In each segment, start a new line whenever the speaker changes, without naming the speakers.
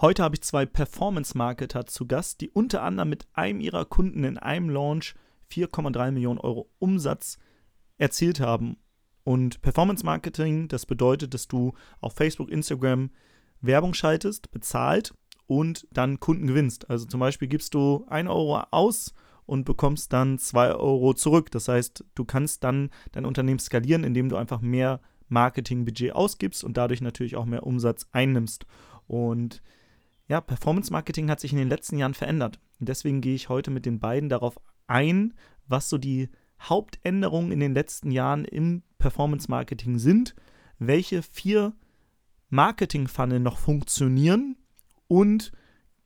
Heute habe ich zwei Performance-Marketer zu Gast, die unter anderem mit einem ihrer Kunden in einem Launch 4,3 Millionen Euro Umsatz erzielt haben. Und Performance Marketing, das bedeutet, dass du auf Facebook, Instagram Werbung schaltest, bezahlt und dann Kunden gewinnst. Also zum Beispiel gibst du 1 Euro aus und bekommst dann 2 Euro zurück. Das heißt, du kannst dann dein Unternehmen skalieren, indem du einfach mehr Marketingbudget ausgibst und dadurch natürlich auch mehr Umsatz einnimmst. Und ja, Performance Marketing hat sich in den letzten Jahren verändert. Und deswegen gehe ich heute mit den beiden darauf ein, was so die Hauptänderungen in den letzten Jahren im Performance Marketing sind, welche vier Marketing-Funnel noch funktionieren und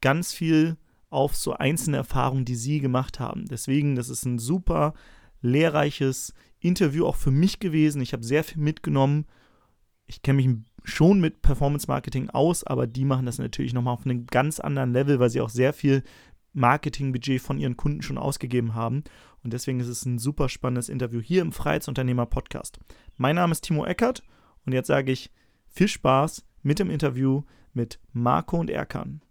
ganz viel auf so einzelne Erfahrungen, die sie gemacht haben. Deswegen, das ist ein super lehrreiches Interview auch für mich gewesen. Ich habe sehr viel mitgenommen. Ich kenne mich schon mit Performance Marketing aus, aber die machen das natürlich nochmal auf einem ganz anderen Level, weil sie auch sehr viel Marketingbudget von ihren Kunden schon ausgegeben haben. Und deswegen ist es ein super spannendes Interview hier im Freiheitsunternehmer Podcast. Mein Name ist Timo Eckert und jetzt sage ich viel Spaß mit dem Interview mit Marco und Erkan.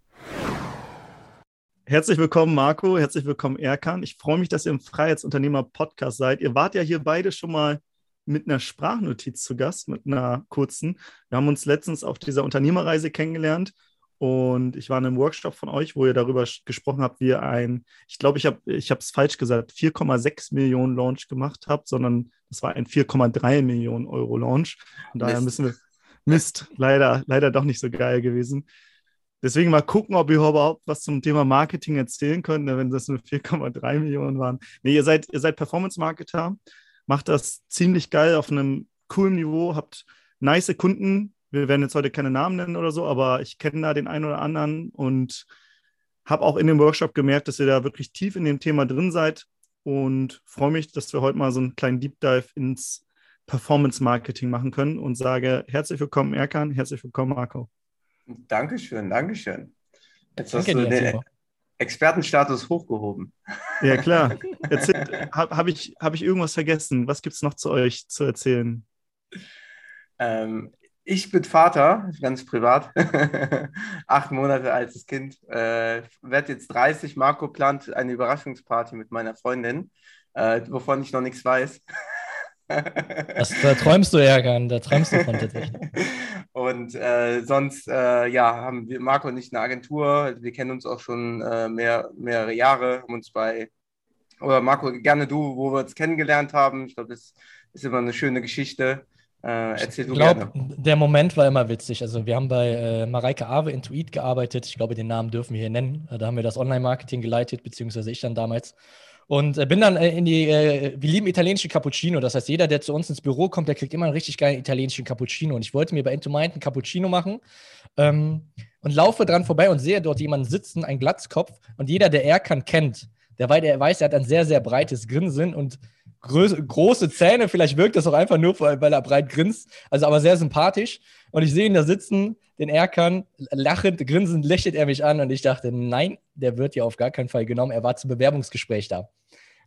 Herzlich willkommen, Marco. Herzlich willkommen, Erkan. Ich freue mich, dass ihr im Freiheitsunternehmer Podcast seid. Ihr wart ja hier beide schon mal mit einer Sprachnotiz zu Gast, mit einer kurzen. Wir haben uns letztens auf dieser Unternehmerreise kennengelernt und ich war in einem Workshop von euch, wo ihr darüber gesprochen habt, wie ihr ein, ich glaube, ich habe ich es falsch gesagt, 4,6 Millionen Launch gemacht habt, sondern das war ein 4,3 Millionen Euro Launch. Und daher Mist. müssen wir, Mist, leider, leider doch nicht so geil gewesen. Deswegen mal gucken, ob ihr überhaupt was zum Thema Marketing erzählen könnt, wenn das nur 4,3 Millionen waren. Nee, ihr seid, ihr seid Performance-Marketer macht das ziemlich geil auf einem coolen Niveau, habt nice Kunden. Wir werden jetzt heute keine Namen nennen oder so, aber ich kenne da den einen oder anderen und habe auch in dem Workshop gemerkt, dass ihr da wirklich tief in dem Thema drin seid und freue mich, dass wir heute mal so einen kleinen Deep Dive ins Performance Marketing machen können und sage herzlich willkommen, Erkan, herzlich willkommen, Marco.
Dankeschön, Dankeschön. Jetzt Danke hast du dir, Expertenstatus hochgehoben.
Ja, klar. Habe hab ich, hab ich irgendwas vergessen? Was gibt es noch zu euch zu erzählen?
Ähm, ich bin Vater, ganz privat. Acht Monate altes Kind. Äh, werde jetzt 30. Marco plant eine Überraschungsparty mit meiner Freundin, äh, wovon ich noch nichts weiß.
Das, da träumst du nicht, da träumst du von tatsächlich.
Und äh, sonst, äh, ja, haben wir, Marco und ich eine Agentur. Wir kennen uns auch schon äh, mehr, mehrere Jahre, haben uns bei, oder Marco, gerne du, wo wir uns kennengelernt haben. Ich glaube, das ist immer eine schöne Geschichte.
Äh, erzähl ich glaube, der Moment war immer witzig. Also wir haben bei äh, Mareike Awe Intuit gearbeitet. Ich glaube, den Namen dürfen wir hier nennen. Da haben wir das Online-Marketing geleitet, beziehungsweise ich dann damals. Und äh, bin dann äh, in die, äh, wir lieben italienische Cappuccino. Das heißt, jeder, der zu uns ins Büro kommt, der kriegt immer einen richtig geilen italienischen Cappuccino. Und ich wollte mir bei Entomind einen Cappuccino machen ähm, und laufe dran vorbei und sehe dort jemanden sitzen, einen Glatzkopf. Und jeder, der er kann, kennt. Der, der weiß, er hat ein sehr, sehr breites Grinsen und große Zähne. Vielleicht wirkt das auch einfach nur, weil er breit grinst. Also aber sehr sympathisch. Und ich sehe ihn da sitzen, den Erkan, lachend, grinsend lächelt er mich an. Und ich dachte, nein, der wird ja auf gar keinen Fall genommen. Er war zum Bewerbungsgespräch da.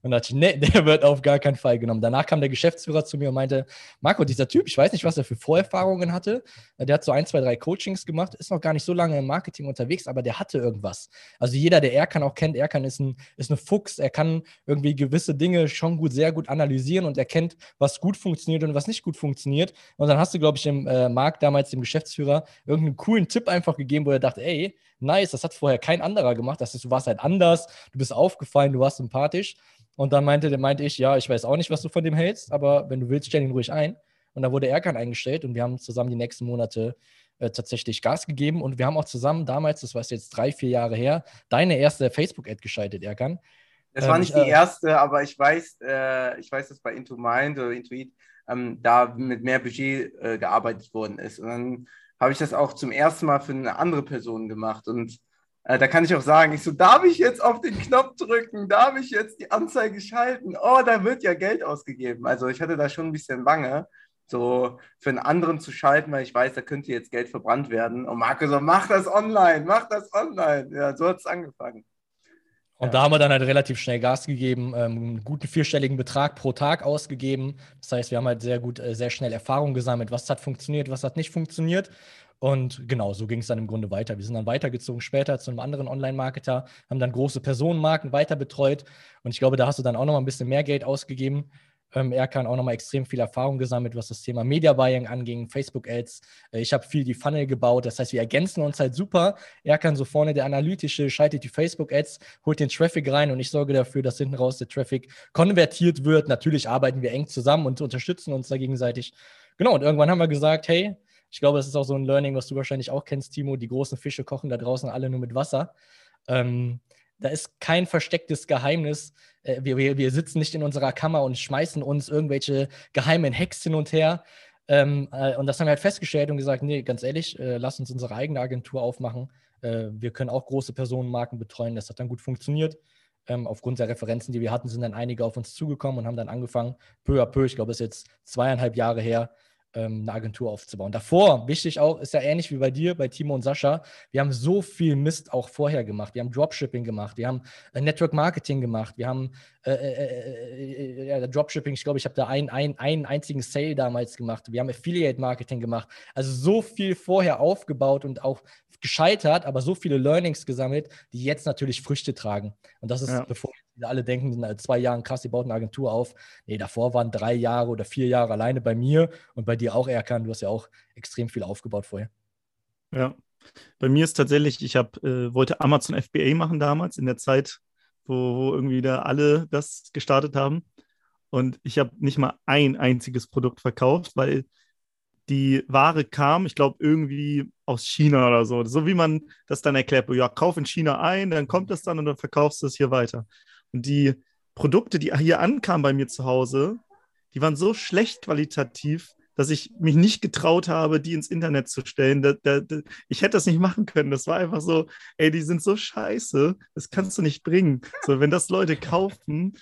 Und da dachte ich, nee, der wird auf gar keinen Fall genommen. Danach kam der Geschäftsführer zu mir und meinte, Marco, dieser Typ, ich weiß nicht, was er für Vorerfahrungen hatte. Der hat so ein, zwei, drei Coachings gemacht, ist noch gar nicht so lange im Marketing unterwegs, aber der hatte irgendwas. Also jeder, der Erkan auch kennt, Erkan ist ein, ist ein Fuchs. Er kann irgendwie gewisse Dinge schon gut, sehr gut analysieren und erkennt, was gut funktioniert und was nicht gut funktioniert. Und dann hast du, glaube ich, dem äh, Marc damals, dem Geschäftsführer, irgendeinen coolen Tipp einfach gegeben, wo er dachte, ey, nice, das hat vorher kein anderer gemacht. Das ist, du warst halt anders, du bist aufgefallen, du warst sympathisch. Und dann meinte, meinte ich, ja, ich weiß auch nicht, was du von dem hältst, aber wenn du willst, stell ihn ruhig ein. Und da wurde Erkan eingestellt und wir haben zusammen die nächsten Monate äh, tatsächlich Gas gegeben und wir haben auch zusammen damals, das war jetzt drei, vier Jahre her, deine erste Facebook-Ad geschaltet, Erkan.
Das war ähm, nicht die äh, erste, aber ich weiß, äh, ich weiß, dass bei Into Mind oder Intuit ähm, da mit mehr Budget äh, gearbeitet worden ist. Und dann habe ich das auch zum ersten Mal für eine andere Person gemacht und äh, da kann ich auch sagen, ich so, darf ich jetzt auf den Knopf drücken? Darf ich jetzt die Anzeige schalten? Oh, da wird ja Geld ausgegeben. Also ich hatte da schon ein bisschen Bange, so für einen anderen zu schalten, weil ich weiß, da könnte jetzt Geld verbrannt werden. Und Marco so, mach das online, mach das online. Ja, so hat es angefangen.
Und ja. da haben wir dann halt relativ schnell Gas gegeben, ähm, einen guten vierstelligen Betrag pro Tag ausgegeben. Das heißt, wir haben halt sehr gut, äh, sehr schnell Erfahrung gesammelt, was hat funktioniert, was hat nicht funktioniert. Und genau, so ging es dann im Grunde weiter. Wir sind dann weitergezogen später zu einem anderen Online-Marketer, haben dann große Personenmarken weiter betreut. Und ich glaube, da hast du dann auch noch mal ein bisschen mehr Geld ausgegeben. Ähm, Erkan auch nochmal extrem viel Erfahrung gesammelt, was das Thema Media Buying anging, Facebook Ads. Äh, ich habe viel die Funnel gebaut. Das heißt, wir ergänzen uns halt super. Erkan so vorne der analytische, schaltet die Facebook Ads, holt den Traffic rein und ich sorge dafür, dass hinten raus der Traffic konvertiert wird. Natürlich arbeiten wir eng zusammen und unterstützen uns da gegenseitig. Genau, und irgendwann haben wir gesagt, hey, ich glaube, das ist auch so ein Learning, was du wahrscheinlich auch kennst, Timo. Die großen Fische kochen da draußen alle nur mit Wasser. Ähm, da ist kein verstecktes Geheimnis. Äh, wir, wir, wir sitzen nicht in unserer Kammer und schmeißen uns irgendwelche geheimen Hacks hin und her. Ähm, äh, und das haben wir halt festgestellt und gesagt, nee, ganz ehrlich, äh, lass uns unsere eigene Agentur aufmachen. Äh, wir können auch große Personenmarken betreuen. Das hat dann gut funktioniert. Ähm, aufgrund der Referenzen, die wir hatten, sind dann einige auf uns zugekommen und haben dann angefangen, peu à peu, ich glaube, es ist jetzt zweieinhalb Jahre her, ähm, eine Agentur aufzubauen. Davor, wichtig auch, ist ja ähnlich wie bei dir, bei Timo und Sascha, wir haben so viel Mist auch vorher gemacht. Wir haben Dropshipping gemacht, wir haben äh, Network Marketing gemacht, wir haben äh, äh, äh, Dropshipping, ich glaube, ich habe da ein, ein, einen einzigen Sale damals gemacht. Wir haben Affiliate Marketing gemacht. Also so viel vorher aufgebaut und auch gescheitert, aber so viele Learnings gesammelt, die jetzt natürlich Früchte tragen. Und das ist, ja. bevor alle denken, in zwei Jahren krass, die baut eine Agentur auf. Nee, davor waren drei Jahre oder vier Jahre alleine bei mir und bei dir auch, Erkan. Du hast ja auch extrem viel aufgebaut vorher.
Ja, bei mir ist tatsächlich, ich hab, äh, wollte Amazon FBA machen damals, in der Zeit, wo, wo irgendwie da alle das gestartet haben. Und ich habe nicht mal ein einziges Produkt verkauft, weil die Ware kam, ich glaube, irgendwie aus China oder so. So wie man das dann erklärt, ja, kauf in China ein, dann kommt das dann und dann verkaufst du es hier weiter. Und die Produkte, die hier ankamen bei mir zu Hause, die waren so schlecht qualitativ, dass ich mich nicht getraut habe, die ins Internet zu stellen. Da, da, da, ich hätte das nicht machen können. Das war einfach so, ey, die sind so scheiße, das kannst du nicht bringen. So, wenn das Leute kaufen,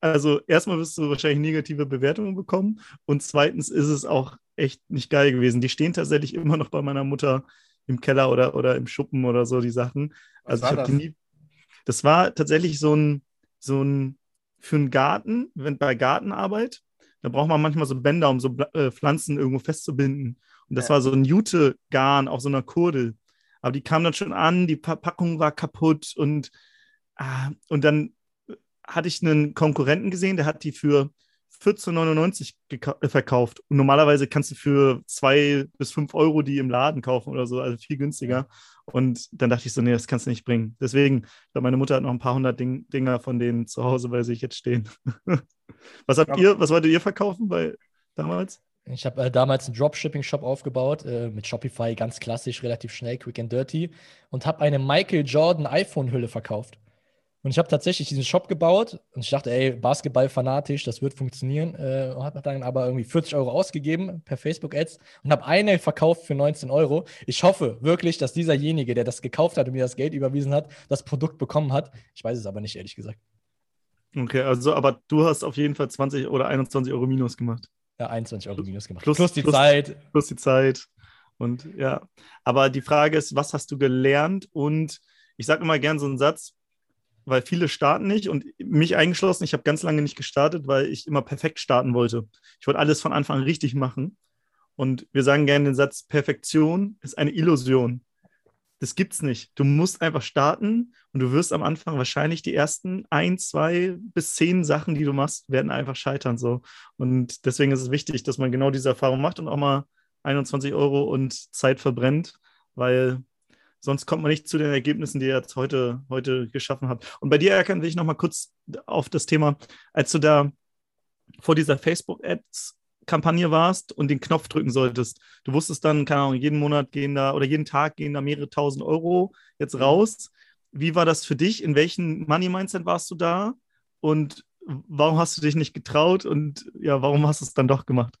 also erstmal wirst du wahrscheinlich negative Bewertungen bekommen und zweitens ist es auch echt nicht geil gewesen. Die stehen tatsächlich immer noch bei meiner Mutter im Keller oder, oder im Schuppen oder so, die Sachen. Was also ich habe die nie. Das war tatsächlich so ein, so ein für einen Garten, wenn bei Gartenarbeit, da braucht man manchmal so Bänder, um so äh, Pflanzen irgendwo festzubinden. Und das ja. war so ein Jute-Garn auf so einer Kurdel. Aber die kam dann schon an, die Packung war kaputt und, ah, und dann hatte ich einen Konkurrenten gesehen, der hat die für 14,99 äh, verkauft. Und normalerweise kannst du für zwei bis fünf Euro die im Laden kaufen oder so, also viel günstiger. Und dann dachte ich so, nee, das kannst du nicht bringen. Deswegen, meine Mutter hat noch ein paar hundert Ding Dinger von denen zu Hause, weil sie jetzt stehen. was habt ihr, was wolltet ihr verkaufen bei damals?
Ich habe äh, damals einen Dropshipping-Shop aufgebaut, äh, mit Shopify, ganz klassisch, relativ schnell, quick and dirty, und habe eine Michael Jordan iPhone-Hülle verkauft. Und ich habe tatsächlich diesen Shop gebaut und ich dachte, ey, Basketball fanatisch, das wird funktionieren. Äh, hat dann aber irgendwie 40 Euro ausgegeben per Facebook-Ads und habe eine verkauft für 19 Euro. Ich hoffe wirklich, dass dieserjenige, der das gekauft hat und mir das Geld überwiesen hat, das Produkt bekommen hat. Ich weiß es aber nicht, ehrlich gesagt.
Okay, also, aber du hast auf jeden Fall 20 oder 21 Euro minus gemacht.
Ja, 21 Euro minus gemacht.
Plus, plus die plus, Zeit. Plus die Zeit. Und ja, aber die Frage ist, was hast du gelernt? Und ich sage immer gern so einen Satz, weil viele starten nicht und mich eingeschlossen. Ich habe ganz lange nicht gestartet, weil ich immer perfekt starten wollte. Ich wollte alles von Anfang richtig machen. Und wir sagen gerne den Satz, Perfektion ist eine Illusion. Das gibt's nicht. Du musst einfach starten und du wirst am Anfang wahrscheinlich die ersten ein, zwei bis zehn Sachen, die du machst, werden einfach scheitern. So. Und deswegen ist es wichtig, dass man genau diese Erfahrung macht und auch mal 21 Euro und Zeit verbrennt, weil Sonst kommt man nicht zu den Ergebnissen, die ihr jetzt heute, heute geschaffen habt. Und bei dir, Erkan, will ich noch mal kurz auf das Thema, als du da vor dieser Facebook-Ads-Kampagne warst und den Knopf drücken solltest. Du wusstest dann, keine Ahnung, jeden Monat gehen da oder jeden Tag gehen da mehrere tausend Euro jetzt mhm. raus. Wie war das für dich? In welchem Money-Mindset warst du da? Und warum hast du dich nicht getraut? Und ja, warum hast du es dann doch gemacht?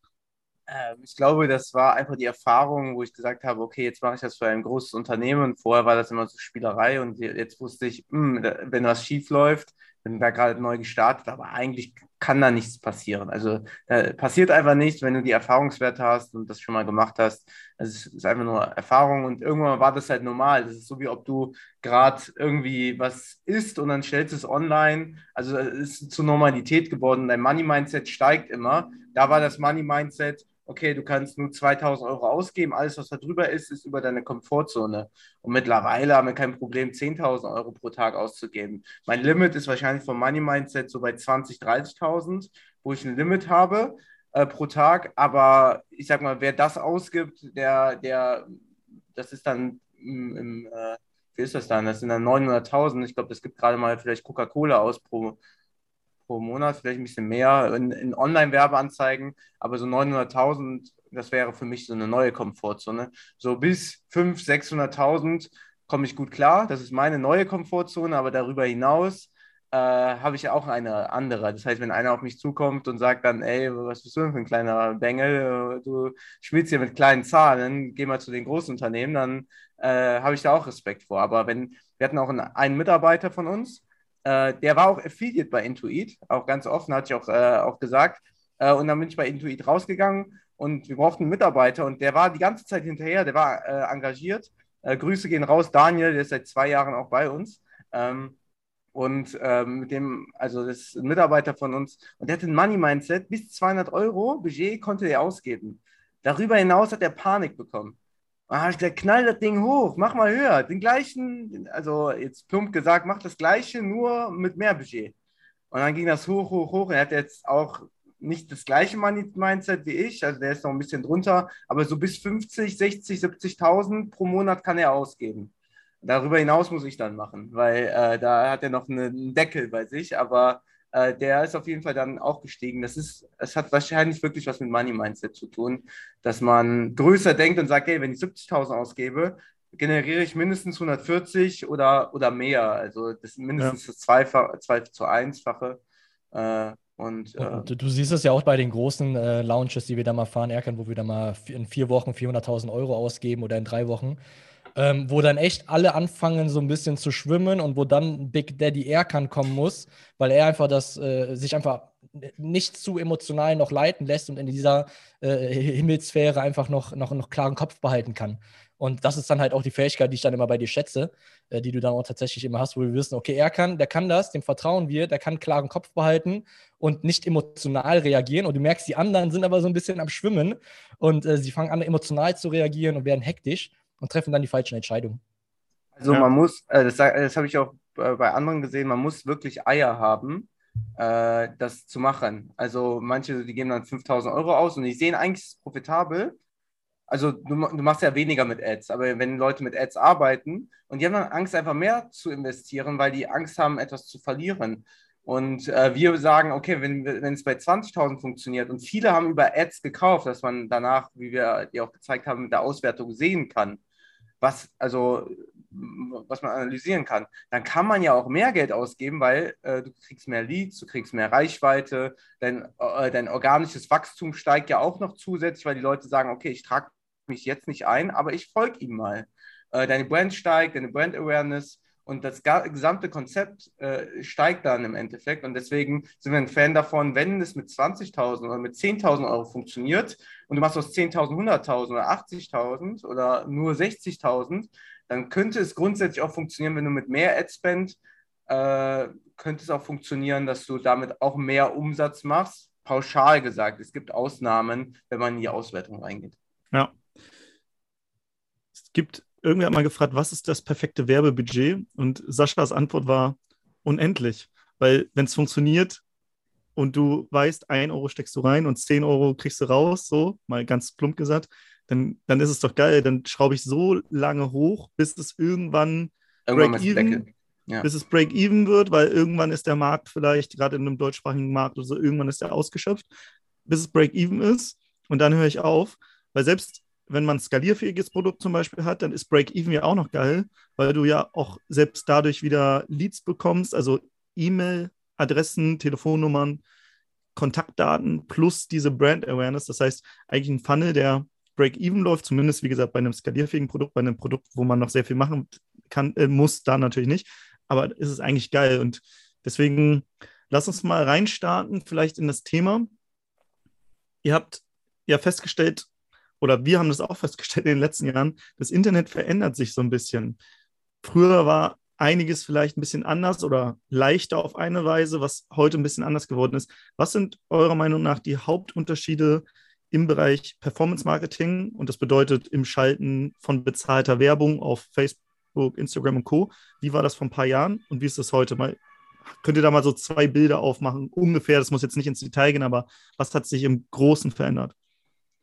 Ähm, ich glaube, das war einfach die Erfahrung, wo ich gesagt habe, okay, jetzt mache ich das für ein großes Unternehmen. Vorher war das immer so Spielerei und jetzt wusste ich, mh, hm, wenn was schief läuft, bin da gerade neu gestartet, aber eigentlich kann da nichts passieren. Also da passiert einfach nichts, wenn du die Erfahrungswerte hast und das schon mal gemacht hast. Es ist einfach nur Erfahrung und irgendwann war das halt normal. Das ist so wie ob du gerade irgendwie was isst und dann stellst du es online. Also es ist zur Normalität geworden. Dein Money-Mindset steigt immer. Da war das Money-Mindset, okay, du kannst nur 2000 Euro ausgeben, alles, was da drüber ist, ist über deine Komfortzone. Und mittlerweile haben wir kein Problem, 10.000 Euro pro Tag auszugeben. Mein Limit ist wahrscheinlich vom Money Mindset so bei 20.000, 30.000, wo ich ein Limit habe äh, pro Tag. Aber ich sag mal, wer das ausgibt, der, der, das ist dann im, im äh, wie ist das dann? Das sind dann 900.000. Ich glaube, das gibt gerade mal vielleicht Coca-Cola aus pro, pro Monat, vielleicht ein bisschen mehr in, in Online-Werbeanzeigen, aber so 900.000, das wäre für mich so eine neue Komfortzone. So bis 500.000, 600.000 komme ich gut klar. Das ist meine neue Komfortzone, aber darüber hinaus äh, habe ich auch eine andere. Das heißt, wenn einer auf mich zukommt und sagt dann, ey, was bist du denn für ein kleiner Bengel? Du spielst hier mit kleinen Zahlen, geh mal zu den großen Unternehmen, dann äh, habe ich da auch Respekt vor. Aber wenn, wir hatten auch einen, einen Mitarbeiter von uns, äh, der war auch Affiliate bei Intuit, auch ganz offen, hatte ich auch, äh, auch gesagt. Äh, und dann bin ich bei Intuit rausgegangen und wir brauchten einen Mitarbeiter und der war die ganze Zeit hinterher, der war äh, engagiert. Äh, Grüße gehen raus, Daniel, der ist seit zwei Jahren auch bei uns. Ähm, und ähm, mit dem, also das ist ein Mitarbeiter von uns und der hatte ein Money Mindset, bis 200 Euro Budget konnte er ausgeben. Darüber hinaus hat er Panik bekommen. Und habe ich das Ding hoch, mach mal höher. Den gleichen, also jetzt plump gesagt, mach das gleiche, nur mit mehr Budget. Und dann ging das hoch, hoch, hoch. Er hat jetzt auch nicht das gleiche Mindset wie ich, also der ist noch ein bisschen drunter, aber so bis 50, 60, 70.000 pro Monat kann er ausgeben. Darüber hinaus muss ich dann machen, weil äh, da hat er noch einen Deckel bei sich, aber äh, der ist auf jeden Fall dann auch gestiegen. Das ist, es hat wahrscheinlich wirklich was mit Money Mindset zu tun, dass man größer denkt und sagt, hey, wenn ich 70.000 ausgebe, generiere ich mindestens 140 oder, oder mehr. Also das ist mindestens ja. das 2, 2 zu 1-fache. Äh, und, äh,
und, du siehst es ja auch bei den großen äh, Launches, die wir da mal fahren, Erkan, wo wir da mal in vier Wochen 400.000 Euro ausgeben oder in drei Wochen ähm, wo dann echt alle anfangen, so ein bisschen zu schwimmen und wo dann Big Daddy Erkan kommen muss, weil er einfach das äh, sich einfach nicht zu emotional noch leiten lässt und in dieser äh, Himmelsphäre einfach noch, noch, noch klaren Kopf behalten kann. Und das ist dann halt auch die Fähigkeit, die ich dann immer bei dir schätze, äh, die du dann auch tatsächlich immer hast, wo wir wissen, okay, er kann, der kann das, dem vertrauen wir, der kann klaren Kopf behalten und nicht emotional reagieren. Und du merkst, die anderen sind aber so ein bisschen am Schwimmen und äh, sie fangen an, emotional zu reagieren und werden hektisch und treffen dann die falschen Entscheidungen.
Also ja. man muss, äh, das, das habe ich auch äh, bei anderen gesehen, man muss wirklich Eier haben, äh, das zu machen. Also manche, die geben dann 5000 Euro aus und die sehen eigentlich profitabel. Also du, du, machst ja weniger mit Ads, aber wenn Leute mit Ads arbeiten und die haben dann Angst, einfach mehr zu investieren, weil die Angst haben, etwas zu verlieren. Und äh, wir sagen, okay, wenn, wenn es bei 20.000 funktioniert und viele haben über Ads gekauft, dass man danach, wie wir die auch gezeigt haben, mit der Auswertung sehen kann, was, also, was man analysieren kann, dann kann man ja auch mehr Geld ausgeben, weil äh, du kriegst mehr Leads, du kriegst mehr Reichweite, dein, äh, dein organisches Wachstum steigt ja auch noch zusätzlich, weil die Leute sagen, okay, ich trage mich jetzt nicht ein, aber ich folge ihm mal. Äh, deine Brand steigt, deine Brand Awareness und das gesamte Konzept äh, steigt dann im Endeffekt. Und deswegen sind wir ein Fan davon, wenn es mit 20.000 oder mit 10.000 Euro funktioniert und du machst aus 10.000 100.000 oder 80.000 oder nur 60.000, dann könnte es grundsätzlich auch funktionieren, wenn du mit mehr Adspend, äh, könnte es auch funktionieren, dass du damit auch mehr Umsatz machst. Pauschal gesagt, es gibt Ausnahmen, wenn man in die Auswertung reingeht.
Ja. Es gibt irgendwer hat mal gefragt, was ist das perfekte Werbebudget? Und Saschas Antwort war unendlich. Weil wenn es funktioniert und du weißt, ein Euro steckst du rein und 10 Euro kriegst du raus, so, mal ganz plump gesagt, dann, dann ist es doch geil. Dann schraube ich so lange hoch, bis es irgendwann, irgendwann break-even ja. bis es break-even wird, weil irgendwann ist der Markt vielleicht, gerade in einem deutschsprachigen Markt oder so, irgendwann ist der ausgeschöpft, bis es break-even ist und dann höre ich auf, weil selbst wenn man ein skalierfähiges Produkt zum Beispiel hat, dann ist Break-Even ja auch noch geil, weil du ja auch selbst dadurch wieder Leads bekommst, also E-Mail, Adressen, Telefonnummern, Kontaktdaten plus diese Brand Awareness. Das heißt, eigentlich ein Funnel, der Break-Even läuft, zumindest wie gesagt bei einem skalierfähigen Produkt, bei einem Produkt, wo man noch sehr viel machen kann, äh, muss, da natürlich nicht. Aber ist es eigentlich geil und deswegen lass uns mal reinstarten, vielleicht in das Thema. Ihr habt ja festgestellt, oder wir haben das auch festgestellt in den letzten Jahren, das Internet verändert sich so ein bisschen. Früher war einiges vielleicht ein bisschen anders oder leichter auf eine Weise, was heute ein bisschen anders geworden ist. Was sind eurer Meinung nach die Hauptunterschiede im Bereich Performance Marketing und das bedeutet im Schalten von bezahlter Werbung auf Facebook, Instagram und Co. Wie war das vor ein paar Jahren und wie ist das heute? Mal, könnt ihr da mal so zwei Bilder aufmachen? Ungefähr, das muss jetzt nicht ins Detail gehen, aber was hat sich im Großen verändert?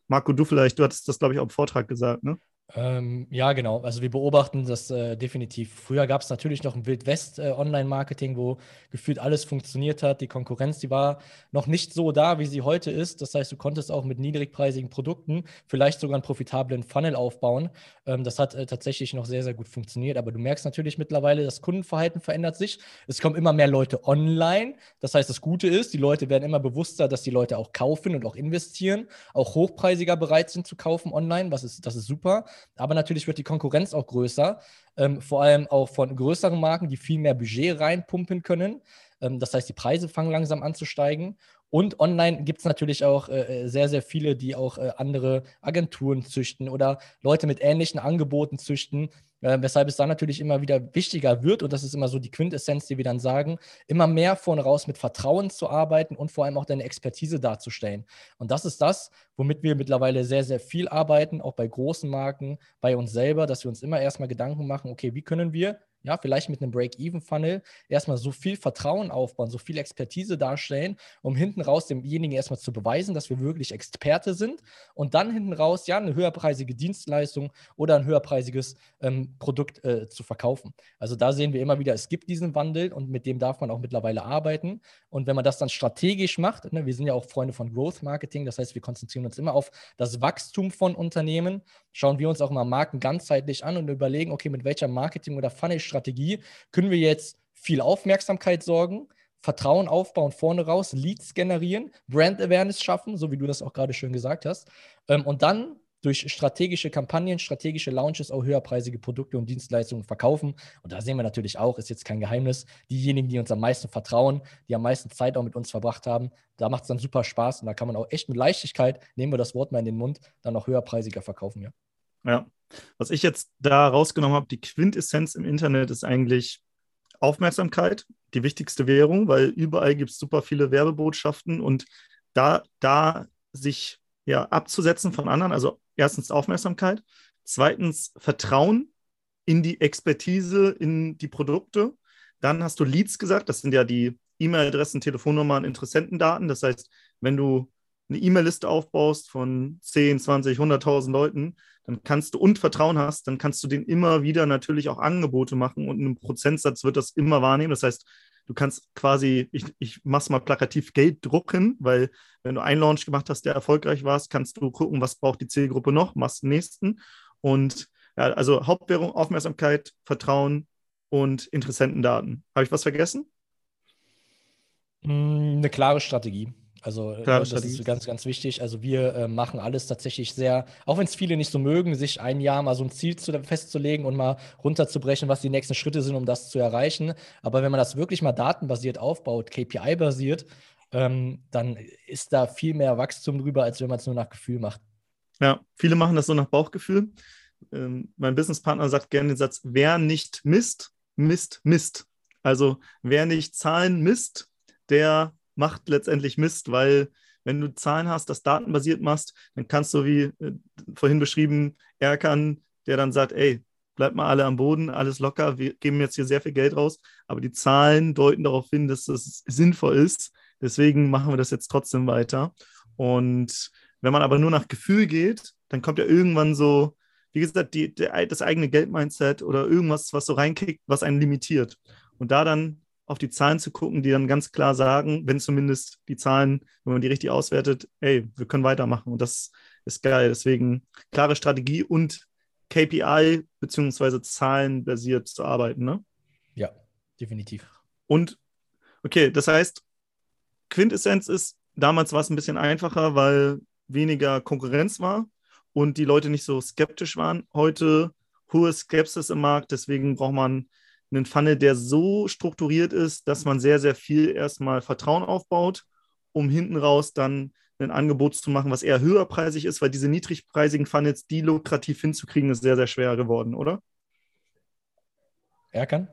Marco, du vielleicht, du hattest das, glaube ich, auch im Vortrag gesagt, ne?
Ähm, ja, genau. Also wir beobachten das äh, definitiv. Früher gab es natürlich noch ein Wild-West-Online-Marketing, äh, wo gefühlt alles funktioniert hat. Die Konkurrenz, die war noch nicht so da, wie sie heute ist. Das heißt, du konntest auch mit niedrigpreisigen Produkten vielleicht sogar einen profitablen Funnel aufbauen. Ähm, das hat äh, tatsächlich noch sehr, sehr gut funktioniert. Aber du merkst natürlich mittlerweile, das Kundenverhalten verändert sich. Es kommen immer mehr Leute online. Das heißt, das Gute ist, die Leute werden immer bewusster, dass die Leute auch kaufen und auch investieren, auch hochpreisiger bereit sind zu kaufen online. Was ist, das ist super. Aber natürlich wird die Konkurrenz auch größer, ähm, vor allem auch von größeren Marken, die viel mehr Budget reinpumpen können. Ähm, das heißt, die Preise fangen langsam an zu steigen. Und online gibt es natürlich auch äh, äh, sehr, sehr viele, die auch äh, andere Agenturen züchten oder Leute mit ähnlichen Angeboten züchten, äh, weshalb es dann natürlich immer wieder wichtiger wird, und das ist immer so die Quintessenz, die wir dann sagen, immer mehr vorne raus mit Vertrauen zu arbeiten und vor allem auch deine Expertise darzustellen. Und das ist das, womit wir mittlerweile sehr, sehr viel arbeiten, auch bei großen Marken, bei uns selber, dass wir uns immer erstmal Gedanken machen, okay, wie können wir ja, vielleicht mit einem Break-Even-Funnel erstmal so viel Vertrauen aufbauen, so viel Expertise darstellen, um hinten raus demjenigen erstmal zu beweisen, dass wir wirklich Experte sind und dann hinten raus ja eine höherpreisige Dienstleistung oder ein höherpreisiges ähm, Produkt äh, zu verkaufen. Also da sehen wir immer wieder, es gibt diesen Wandel und mit dem darf man auch mittlerweile arbeiten. Und wenn man das dann strategisch macht, ne, wir sind ja auch Freunde von Growth Marketing, das heißt, wir konzentrieren uns immer auf das Wachstum von Unternehmen, schauen wir uns auch mal Marken ganzheitlich an und überlegen, okay, mit welcher Marketing- oder Funnel-Strategie können wir jetzt viel Aufmerksamkeit sorgen, Vertrauen aufbauen, vorne raus, Leads generieren, Brand Awareness schaffen, so wie du das auch gerade schön gesagt hast. Ähm, und dann durch strategische Kampagnen, strategische Launches auch höherpreisige Produkte und Dienstleistungen verkaufen. Und da sehen wir natürlich auch, ist jetzt kein Geheimnis, diejenigen, die uns am meisten vertrauen, die am meisten Zeit auch mit uns verbracht haben, da macht es dann super Spaß und da kann man auch echt mit Leichtigkeit, nehmen wir das Wort mal in den Mund, dann auch höherpreisiger verkaufen, ja.
Ja, was ich jetzt da rausgenommen habe, die Quintessenz im Internet ist eigentlich Aufmerksamkeit, die wichtigste Währung, weil überall gibt es super viele Werbebotschaften und da, da sich ja, abzusetzen von anderen, also erstens Aufmerksamkeit, zweitens Vertrauen in die Expertise, in die Produkte. Dann hast du Leads gesagt, das sind ja die E-Mail-Adressen, Telefonnummern, Interessentendaten. Das heißt, wenn du eine E-Mail-Liste aufbaust von 10, 20, 100.000 Leuten, dann kannst du und Vertrauen hast, dann kannst du denen immer wieder natürlich auch Angebote machen und ein Prozentsatz wird das immer wahrnehmen. Das heißt, du kannst quasi, ich, ich mach's mal plakativ, Geld drucken, weil wenn du einen Launch gemacht hast, der erfolgreich war, kannst du gucken, was braucht die Zielgruppe noch, machst den nächsten. Und ja, also Hauptwährung, Aufmerksamkeit, Vertrauen und Interessentendaten. Habe ich was vergessen?
Hm, eine klare Strategie. Also Klar, das ist ganz, ganz wichtig. Also wir äh, machen alles tatsächlich sehr, auch wenn es viele nicht so mögen, sich ein Jahr mal so ein Ziel zu, festzulegen und mal runterzubrechen, was die nächsten Schritte sind, um das zu erreichen. Aber wenn man das wirklich mal datenbasiert aufbaut, KPI-basiert, ähm, dann ist da viel mehr Wachstum drüber, als wenn man es nur nach Gefühl macht.
Ja, viele machen das so nach Bauchgefühl. Ähm, mein Businesspartner sagt gerne den Satz, wer nicht misst, misst, misst. Also wer nicht Zahlen misst, der macht letztendlich Mist, weil wenn du Zahlen hast, das datenbasiert machst, dann kannst du, wie äh, vorhin beschrieben, ärgern, der dann sagt, ey, bleibt mal alle am Boden, alles locker, wir geben jetzt hier sehr viel Geld raus, aber die Zahlen deuten darauf hin, dass das sinnvoll ist. Deswegen machen wir das jetzt trotzdem weiter. Und wenn man aber nur nach Gefühl geht, dann kommt ja irgendwann so, wie gesagt, die, der, das eigene Geldmindset oder irgendwas, was so reinkickt, was einen limitiert. Und da dann auf die Zahlen zu gucken, die dann ganz klar sagen, wenn zumindest die Zahlen, wenn man die richtig auswertet, ey, wir können weitermachen. Und das ist geil. Deswegen klare Strategie und KPI beziehungsweise zahlenbasiert zu arbeiten, ne?
Ja, definitiv.
Und okay, das heißt, Quintessenz ist, damals war es ein bisschen einfacher, weil weniger Konkurrenz war und die Leute nicht so skeptisch waren. Heute hohe Skepsis im Markt, deswegen braucht man einen Funnel, der so strukturiert ist, dass man sehr, sehr viel erstmal Vertrauen aufbaut, um hinten raus dann ein Angebot zu machen, was eher höherpreisig ist, weil diese niedrigpreisigen Funnels, die lukrativ hinzukriegen, ist sehr, sehr schwer geworden, oder?
Erkan?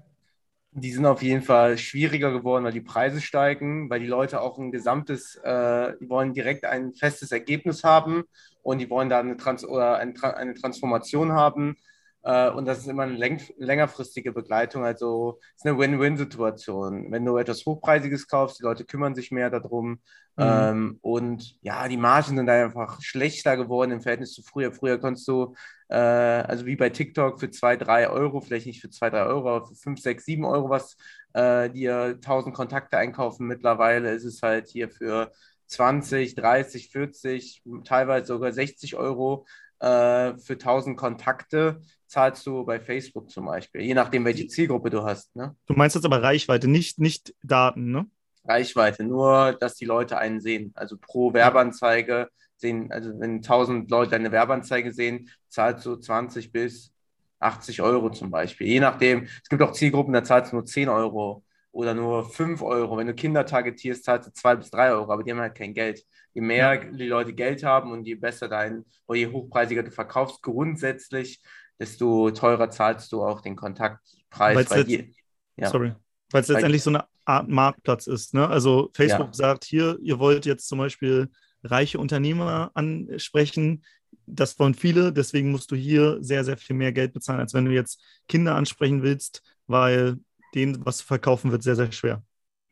Die sind auf jeden Fall schwieriger geworden, weil die Preise steigen, weil die Leute auch ein gesamtes, äh, die wollen direkt ein festes Ergebnis haben und die wollen da eine, Trans oder eine, eine Transformation haben. Äh, und das ist immer eine längerfristige Begleitung. Also es ist eine Win-Win-Situation. Wenn du etwas Hochpreisiges kaufst, die Leute kümmern sich mehr darum. Mhm. Ähm, und ja, die Margen sind einfach schlechter geworden im Verhältnis zu früher. Früher konntest du, äh, also wie bei TikTok, für 2, 3 Euro, vielleicht nicht für 2, 3 Euro, aber für 5, 6, 7 Euro was äh, dir 1000 Kontakte einkaufen. Mittlerweile ist es halt hier für 20, 30, 40, teilweise sogar 60 Euro äh, für 1000 Kontakte zahlst du bei Facebook zum Beispiel, je nachdem, welche Zielgruppe du hast. Ne?
Du meinst jetzt aber Reichweite, nicht, nicht Daten, ne?
Reichweite, nur dass die Leute einen sehen. Also pro Werbeanzeige sehen, also wenn 1000 Leute eine Werbeanzeige sehen, zahlst du 20 bis 80 Euro zum Beispiel. Je nachdem, es gibt auch Zielgruppen, da zahlst du nur 10 Euro oder nur 5 Euro. Wenn du Kinder targetierst, zahlst du 2 bis 3 Euro, aber die haben halt kein Geld. Je mehr ja. die Leute Geld haben und je besser dein, oder je hochpreisiger du verkaufst, grundsätzlich, desto teurer zahlst du auch den Kontaktpreis.
Weil's je, ja. Sorry. Weil es letztendlich so eine Art Marktplatz ist. Ne? Also Facebook ja. sagt hier, ihr wollt jetzt zum Beispiel reiche Unternehmer ansprechen. Das wollen viele, deswegen musst du hier sehr, sehr viel mehr Geld bezahlen, als wenn du jetzt Kinder ansprechen willst, weil denen, was verkaufen wird, sehr, sehr schwer.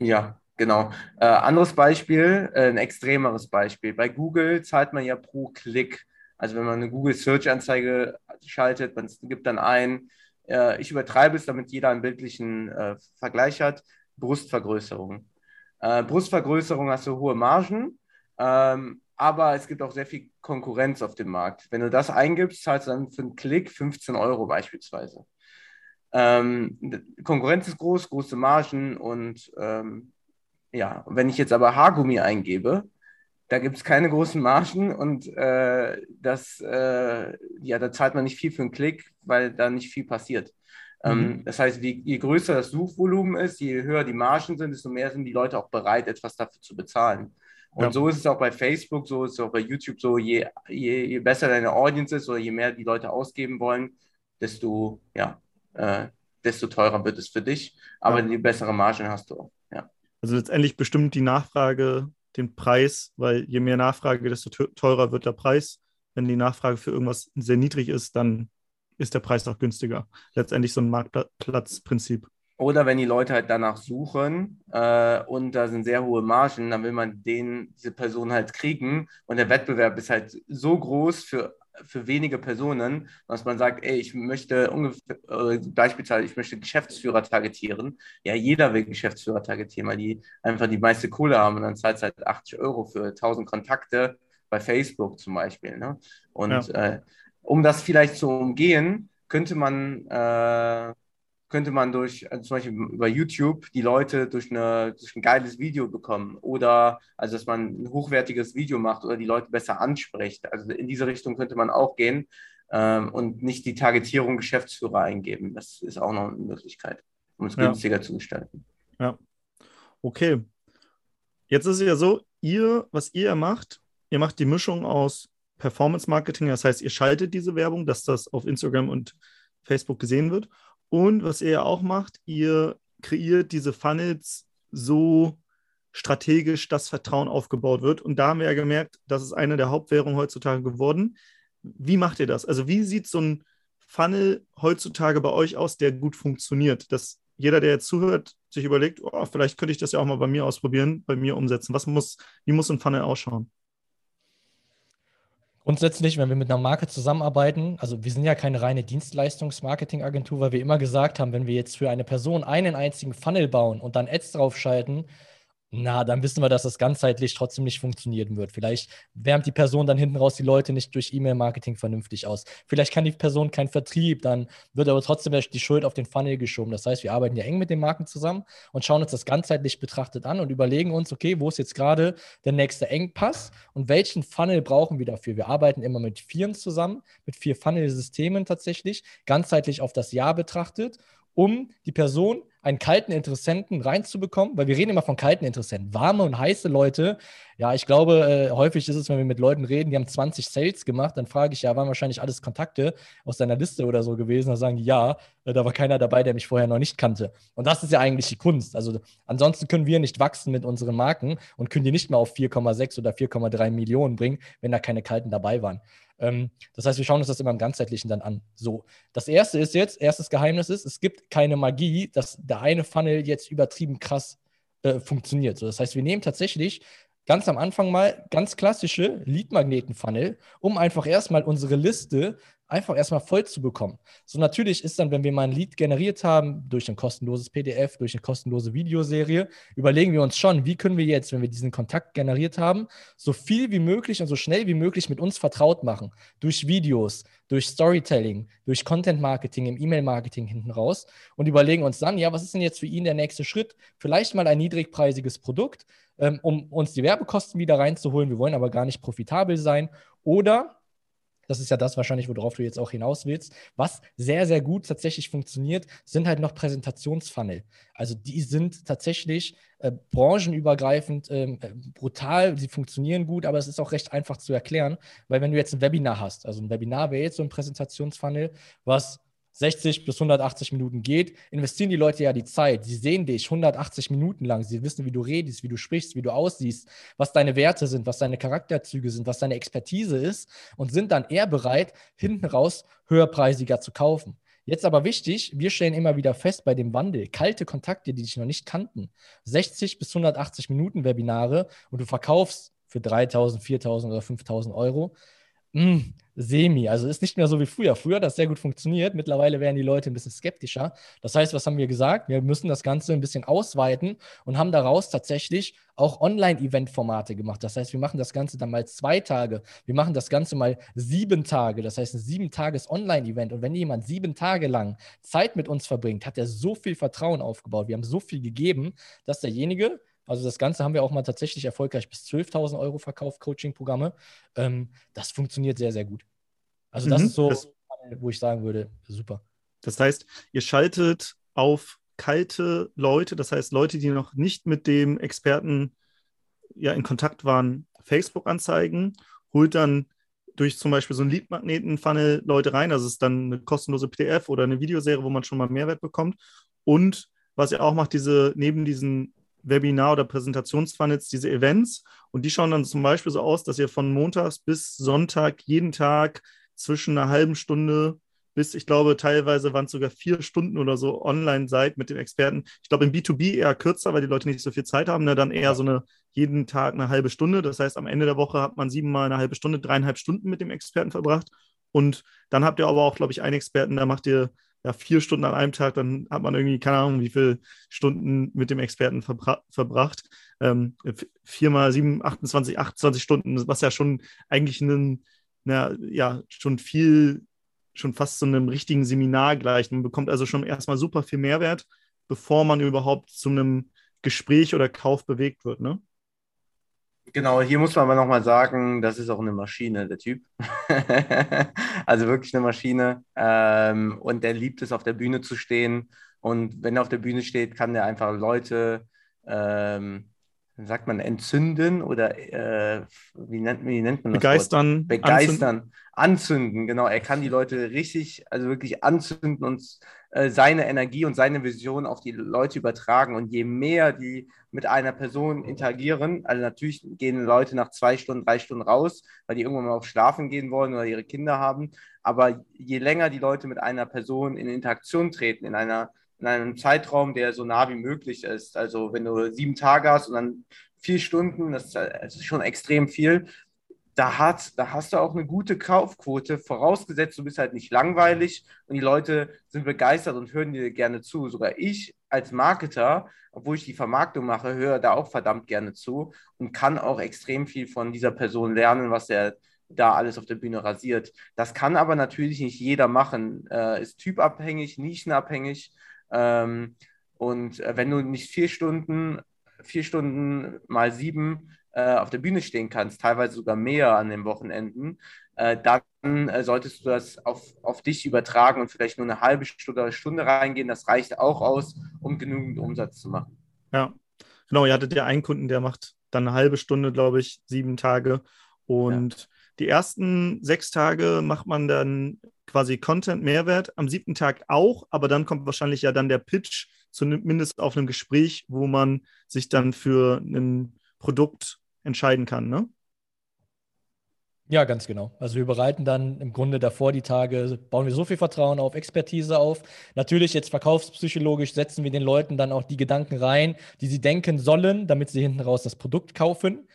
Ja, genau. Äh, anderes Beispiel, äh, ein extremeres Beispiel. Bei Google zahlt man ja pro Klick. Also wenn man eine Google Search Anzeige schaltet, man gibt dann ein, äh, ich übertreibe es, damit jeder einen bildlichen äh, Vergleich hat, Brustvergrößerung. Äh, Brustvergrößerung hast du hohe Margen, ähm, aber es gibt auch sehr viel Konkurrenz auf dem Markt. Wenn du das eingibst, zahlst du dann für einen Klick 15 Euro beispielsweise. Ähm, Konkurrenz ist groß, große Margen und ähm, ja, wenn ich jetzt aber Haargummi eingebe, da gibt es keine großen Margen und äh, das, äh, ja, da zahlt man nicht viel für einen Klick, weil da nicht viel passiert. Ähm, mhm. Ähm, das heißt, je, je, größer das Suchvolumen ist, je höher die Margen sind, desto mehr sind die Leute auch bereit, etwas dafür zu bezahlen. Und ja. so ist es auch bei Facebook, so ist es auch bei YouTube so, je, je, je besser deine Audience ist oder je mehr die Leute ausgeben wollen, desto, ja, äh, desto teurer wird es für dich, aber ja. die bessere Margen hast du auch. Ja.
Also letztendlich bestimmt die Nachfrage den Preis, weil je mehr Nachfrage, desto teurer wird der Preis. Wenn die Nachfrage für irgendwas sehr niedrig ist, dann ist der Preis auch günstiger. Letztendlich so ein Marktplatzprinzip.
Oder wenn die Leute halt danach suchen äh, und da sind sehr hohe Margen, dann will man den, diese Person halt kriegen. Und der Wettbewerb ist halt so groß für für wenige Personen, dass man sagt, ey, ich möchte ungefähr, äh, beispielsweise, ich möchte Geschäftsführer targetieren. Ja, jeder will Geschäftsführer targetieren, weil die einfach die meiste Kohle haben und dann zahlt es halt 80 Euro für 1000 Kontakte bei Facebook zum Beispiel. Ne? Und ja. äh, um das vielleicht zu umgehen, könnte man äh, könnte man durch, also zum Beispiel über YouTube, die Leute durch, eine, durch ein geiles Video bekommen oder also dass man ein hochwertiges Video macht oder die Leute besser anspricht. Also in diese Richtung könnte man auch gehen ähm, und nicht die Targetierung Geschäftsführer eingeben. Das ist auch noch eine Möglichkeit, um es ja. günstiger zu gestalten.
Ja. Okay. Jetzt ist es ja so, ihr, was ihr macht, ihr macht die Mischung aus Performance Marketing, das heißt, ihr schaltet diese Werbung, dass das auf Instagram und Facebook gesehen wird und was ihr ja auch macht, ihr kreiert diese Funnels so strategisch, dass Vertrauen aufgebaut wird. Und da haben wir ja gemerkt, das ist eine der Hauptwährungen heutzutage geworden. Wie macht ihr das? Also wie sieht so ein Funnel heutzutage bei euch aus, der gut funktioniert? Dass jeder, der jetzt zuhört, sich überlegt, oh, vielleicht könnte ich das ja auch mal bei mir ausprobieren, bei mir umsetzen. Was muss, wie muss ein Funnel ausschauen?
Grundsätzlich, wenn wir mit einer Marke zusammenarbeiten, also wir sind ja keine reine Dienstleistungs-Marketing-Agentur, weil wir immer gesagt haben, wenn wir jetzt für eine Person einen einzigen Funnel bauen und dann Ads draufschalten, na, dann wissen wir, dass das ganzheitlich trotzdem nicht funktionieren wird. Vielleicht wärmt die Person dann hinten raus die Leute nicht durch E-Mail-Marketing vernünftig aus. Vielleicht kann die Person keinen Vertrieb, dann wird aber trotzdem die Schuld auf den Funnel geschoben. Das heißt, wir arbeiten ja eng mit den Marken zusammen und schauen uns das ganzheitlich betrachtet an und überlegen uns, okay, wo ist jetzt gerade der nächste Engpass und welchen Funnel brauchen wir dafür? Wir arbeiten immer mit Vieren zusammen, mit vier Funnel-Systemen tatsächlich, ganzheitlich auf das Jahr betrachtet, um die Person einen kalten Interessenten reinzubekommen, weil wir reden immer von kalten Interessenten. Warme und heiße Leute, ja, ich glaube, äh, häufig ist es, wenn wir mit Leuten reden, die haben 20 Sales gemacht, dann frage ich ja, waren wahrscheinlich alles Kontakte aus deiner Liste oder so gewesen? Da sagen die, ja, äh, da war keiner dabei, der mich vorher noch nicht kannte. Und das ist ja eigentlich die Kunst. Also ansonsten können wir nicht wachsen mit unseren Marken und können die nicht mehr auf 4,6 oder 4,3 Millionen bringen, wenn da keine Kalten dabei waren. Ähm, das heißt, wir schauen uns das immer im Ganzheitlichen dann an. So, das erste ist jetzt, erstes Geheimnis ist, es gibt keine Magie, dass der eine Funnel jetzt übertrieben krass äh, funktioniert. So, das heißt, wir nehmen tatsächlich ganz am Anfang mal ganz klassische Lead-Magneten-Funnel, um einfach erstmal unsere Liste einfach erstmal voll zu bekommen. So natürlich ist dann, wenn wir mal ein Lead generiert haben, durch ein kostenloses PDF, durch eine kostenlose Videoserie, überlegen wir uns schon, wie können wir jetzt, wenn wir diesen Kontakt generiert haben, so viel wie möglich und so schnell wie möglich mit uns vertraut machen. Durch Videos, durch Storytelling, durch Content Marketing, im E-Mail-Marketing hinten raus und überlegen uns dann, ja, was ist denn jetzt für ihn der nächste Schritt? Vielleicht mal ein niedrigpreisiges Produkt, ähm, um uns die Werbekosten wieder reinzuholen. Wir wollen aber gar nicht profitabel sein. Oder das ist ja das wahrscheinlich, worauf du jetzt auch hinaus willst. Was sehr, sehr gut tatsächlich funktioniert, sind halt noch Präsentationsfunnel. Also die sind tatsächlich äh, branchenübergreifend ähm, äh, brutal, sie funktionieren gut, aber es ist auch recht einfach zu erklären, weil wenn du jetzt ein Webinar hast, also ein Webinar wäre jetzt so ein Präsentationsfunnel, was 60 bis 180 Minuten geht, investieren die Leute ja die Zeit. Sie sehen dich 180 Minuten lang. Sie wissen, wie du redest, wie du sprichst, wie du aussiehst, was deine Werte sind, was deine Charakterzüge sind, was deine Expertise ist und sind dann eher bereit, hinten raus höherpreisiger zu kaufen. Jetzt aber wichtig, wir stellen immer wieder fest bei dem Wandel, kalte Kontakte, die dich noch nicht kannten, 60 bis 180 Minuten Webinare und du verkaufst für 3000, 4000 oder 5000 Euro, mh, hm, semi. Also ist nicht mehr so wie früher. Früher hat das sehr gut funktioniert. Mittlerweile werden die Leute ein bisschen skeptischer. Das heißt, was haben wir gesagt? Wir müssen das Ganze ein bisschen ausweiten und haben daraus tatsächlich auch Online-Event-Formate gemacht. Das heißt, wir machen das Ganze dann mal zwei Tage. Wir machen das Ganze mal sieben Tage. Das heißt, ein sieben Tages Online-Event. Und wenn jemand sieben Tage lang Zeit mit uns verbringt, hat er so viel Vertrauen aufgebaut. Wir haben so viel gegeben, dass derjenige also das Ganze haben wir auch mal tatsächlich erfolgreich bis 12.000 Euro verkauft, Coaching-Programme. Ähm, das funktioniert sehr, sehr gut. Also das mhm, ist so, das, wo ich sagen würde, super.
Das heißt, ihr schaltet auf kalte Leute, das heißt Leute, die noch nicht mit dem Experten ja in Kontakt waren, Facebook-Anzeigen, holt dann durch zum Beispiel so einen Lead-Magneten-Funnel Leute rein. Also es ist dann eine kostenlose PDF oder eine Videoserie, wo man schon mal Mehrwert bekommt. Und was ihr auch macht, diese neben diesen Webinar- oder Präsentationsfunnels diese Events und die schauen dann zum Beispiel so aus, dass ihr von Montags bis Sonntag jeden Tag zwischen einer halben Stunde bis, ich glaube, teilweise waren es sogar vier Stunden oder so online seid mit den Experten. Ich glaube, im B2B eher kürzer, weil die Leute nicht so viel Zeit haben, ne? dann eher so eine jeden Tag eine halbe Stunde. Das heißt, am Ende der Woche hat man siebenmal eine halbe Stunde, dreieinhalb Stunden mit dem Experten verbracht. Und dann habt ihr aber auch, glaube ich, einen Experten, da macht ihr ja, vier Stunden an einem Tag, dann hat man irgendwie, keine Ahnung, wie viele Stunden mit dem Experten verbra verbracht. Ähm, vier mal sieben, 28, 28 Stunden, was ja schon eigentlich ein, na, ja, schon viel, schon fast zu einem richtigen Seminar gleicht. Man bekommt also schon erstmal super viel Mehrwert, bevor man überhaupt zu einem Gespräch oder Kauf bewegt wird, ne?
Genau, hier muss man aber nochmal sagen, das ist auch eine Maschine, der Typ. also wirklich eine Maschine. Ähm, und der liebt es, auf der Bühne zu stehen. Und wenn er auf der Bühne steht, kann er einfach Leute ähm, sagt man, entzünden oder äh, wie, nennt, wie nennt man das?
Begeistern.
Wort? Begeistern. Anzünden. anzünden, genau. Er kann die Leute richtig, also wirklich anzünden und äh, seine Energie und seine Vision auf die Leute übertragen. Und je mehr die mit einer Person interagieren, also natürlich gehen Leute nach zwei Stunden, drei Stunden raus, weil die irgendwann mal auf Schlafen gehen wollen oder ihre Kinder haben. Aber je länger die Leute mit einer Person in Interaktion treten, in einer in einem Zeitraum, der so nah wie möglich ist. Also wenn du sieben Tage hast und dann vier Stunden, das, ist schon extrem viel. Da, hat, da hast du auch eine gute Kaufquote, vorausgesetzt, du bist halt nicht langweilig und die Leute sind begeistert und hören dir gerne zu. Sogar ich als Marketer, obwohl ich die Vermarktung mache, höre da auch verdammt gerne zu und kann auch extrem viel von dieser Person lernen, was er da alles auf der Bühne rasiert. Das kann aber natürlich nicht jeder machen. Äh, ist typabhängig, nischenabhängig. Ähm, und äh, wenn du nicht vier Stunden, vier Stunden mal sieben äh, auf der Bühne stehen kannst, teilweise sogar mehr an den Wochenenden, äh, dann äh, solltest du das auf, auf dich übertragen und vielleicht nur eine halbe Stunde oder Stunde reingehen. Das reicht auch aus, um genügend Umsatz zu machen.
Ja, genau. Ihr hattet ja einen Kunden, der macht dann eine halbe Stunde, glaube ich, sieben Tage. Und ja. die ersten sechs Tage macht man dann quasi Content-Mehrwert, am siebten Tag auch, aber dann kommt wahrscheinlich ja dann der Pitch, zumindest auf einem Gespräch, wo man sich dann für ein Produkt entscheiden kann, ne?
Ja, ganz genau. Also wir bereiten dann im Grunde davor die Tage, bauen wir so viel Vertrauen auf, Expertise auf. Natürlich jetzt verkaufspsychologisch setzen wir den Leuten dann auch die Gedanken rein, die sie denken sollen, damit sie hinten raus das Produkt kaufen.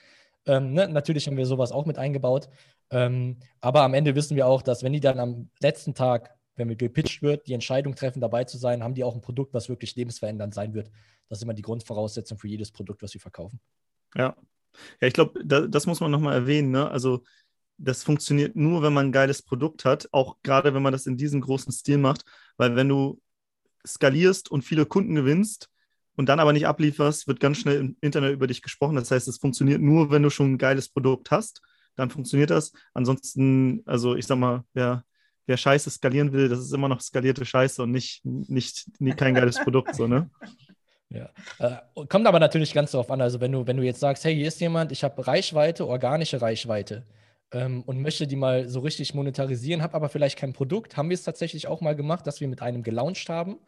Ähm, ne? Natürlich haben wir sowas auch mit eingebaut. Ähm, aber am Ende wissen wir auch, dass wenn die dann am letzten Tag, wenn wir gepitcht wird, die Entscheidung treffen, dabei zu sein, haben die auch ein Produkt, was wirklich lebensverändernd sein wird. Das ist immer die Grundvoraussetzung für jedes Produkt, was wir verkaufen.
Ja. Ja, ich glaube, da, das muss man nochmal erwähnen. Ne? Also das funktioniert nur, wenn man ein geiles Produkt hat, auch gerade wenn man das in diesem großen Stil macht, weil wenn du skalierst und viele Kunden gewinnst und dann aber nicht ablieferst, wird ganz schnell im Internet über dich gesprochen. Das heißt, es funktioniert nur, wenn du schon ein geiles Produkt hast, dann funktioniert das. Ansonsten, also ich sag mal, wer, wer Scheiße skalieren will, das ist immer noch skalierte Scheiße und nicht, nicht, nicht kein geiles Produkt, so, ne?
Ja. Äh, kommt aber natürlich ganz darauf an. Also, wenn du, wenn du jetzt sagst, hey, hier ist jemand, ich habe Reichweite, organische Reichweite, ähm, und möchte die mal so richtig monetarisieren, habe aber vielleicht kein Produkt, haben wir es tatsächlich auch mal gemacht, dass wir mit einem gelauncht haben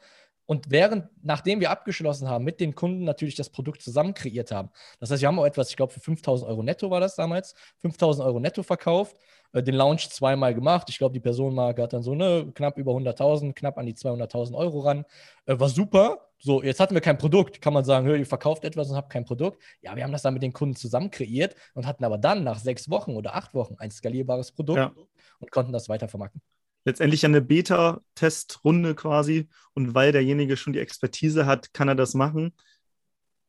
und während, nachdem wir abgeschlossen haben, mit den Kunden natürlich das Produkt zusammen kreiert haben. Das heißt, wir haben auch etwas, ich glaube, für 5000 Euro netto war das damals, 5000 Euro netto verkauft, äh, den Launch zweimal gemacht. Ich glaube, die Personenmarke hat dann so ne, knapp über 100.000, knapp an die 200.000 Euro ran. Äh, war super. So, jetzt hatten wir kein Produkt. Kann man sagen, ihr verkauft etwas und habt kein Produkt. Ja, wir haben das dann mit den Kunden zusammen kreiert und hatten aber dann nach sechs Wochen oder acht Wochen ein skalierbares Produkt ja. und konnten das weiter vermarkten
letztendlich eine Beta-Testrunde quasi. Und weil derjenige schon die Expertise hat, kann er das machen.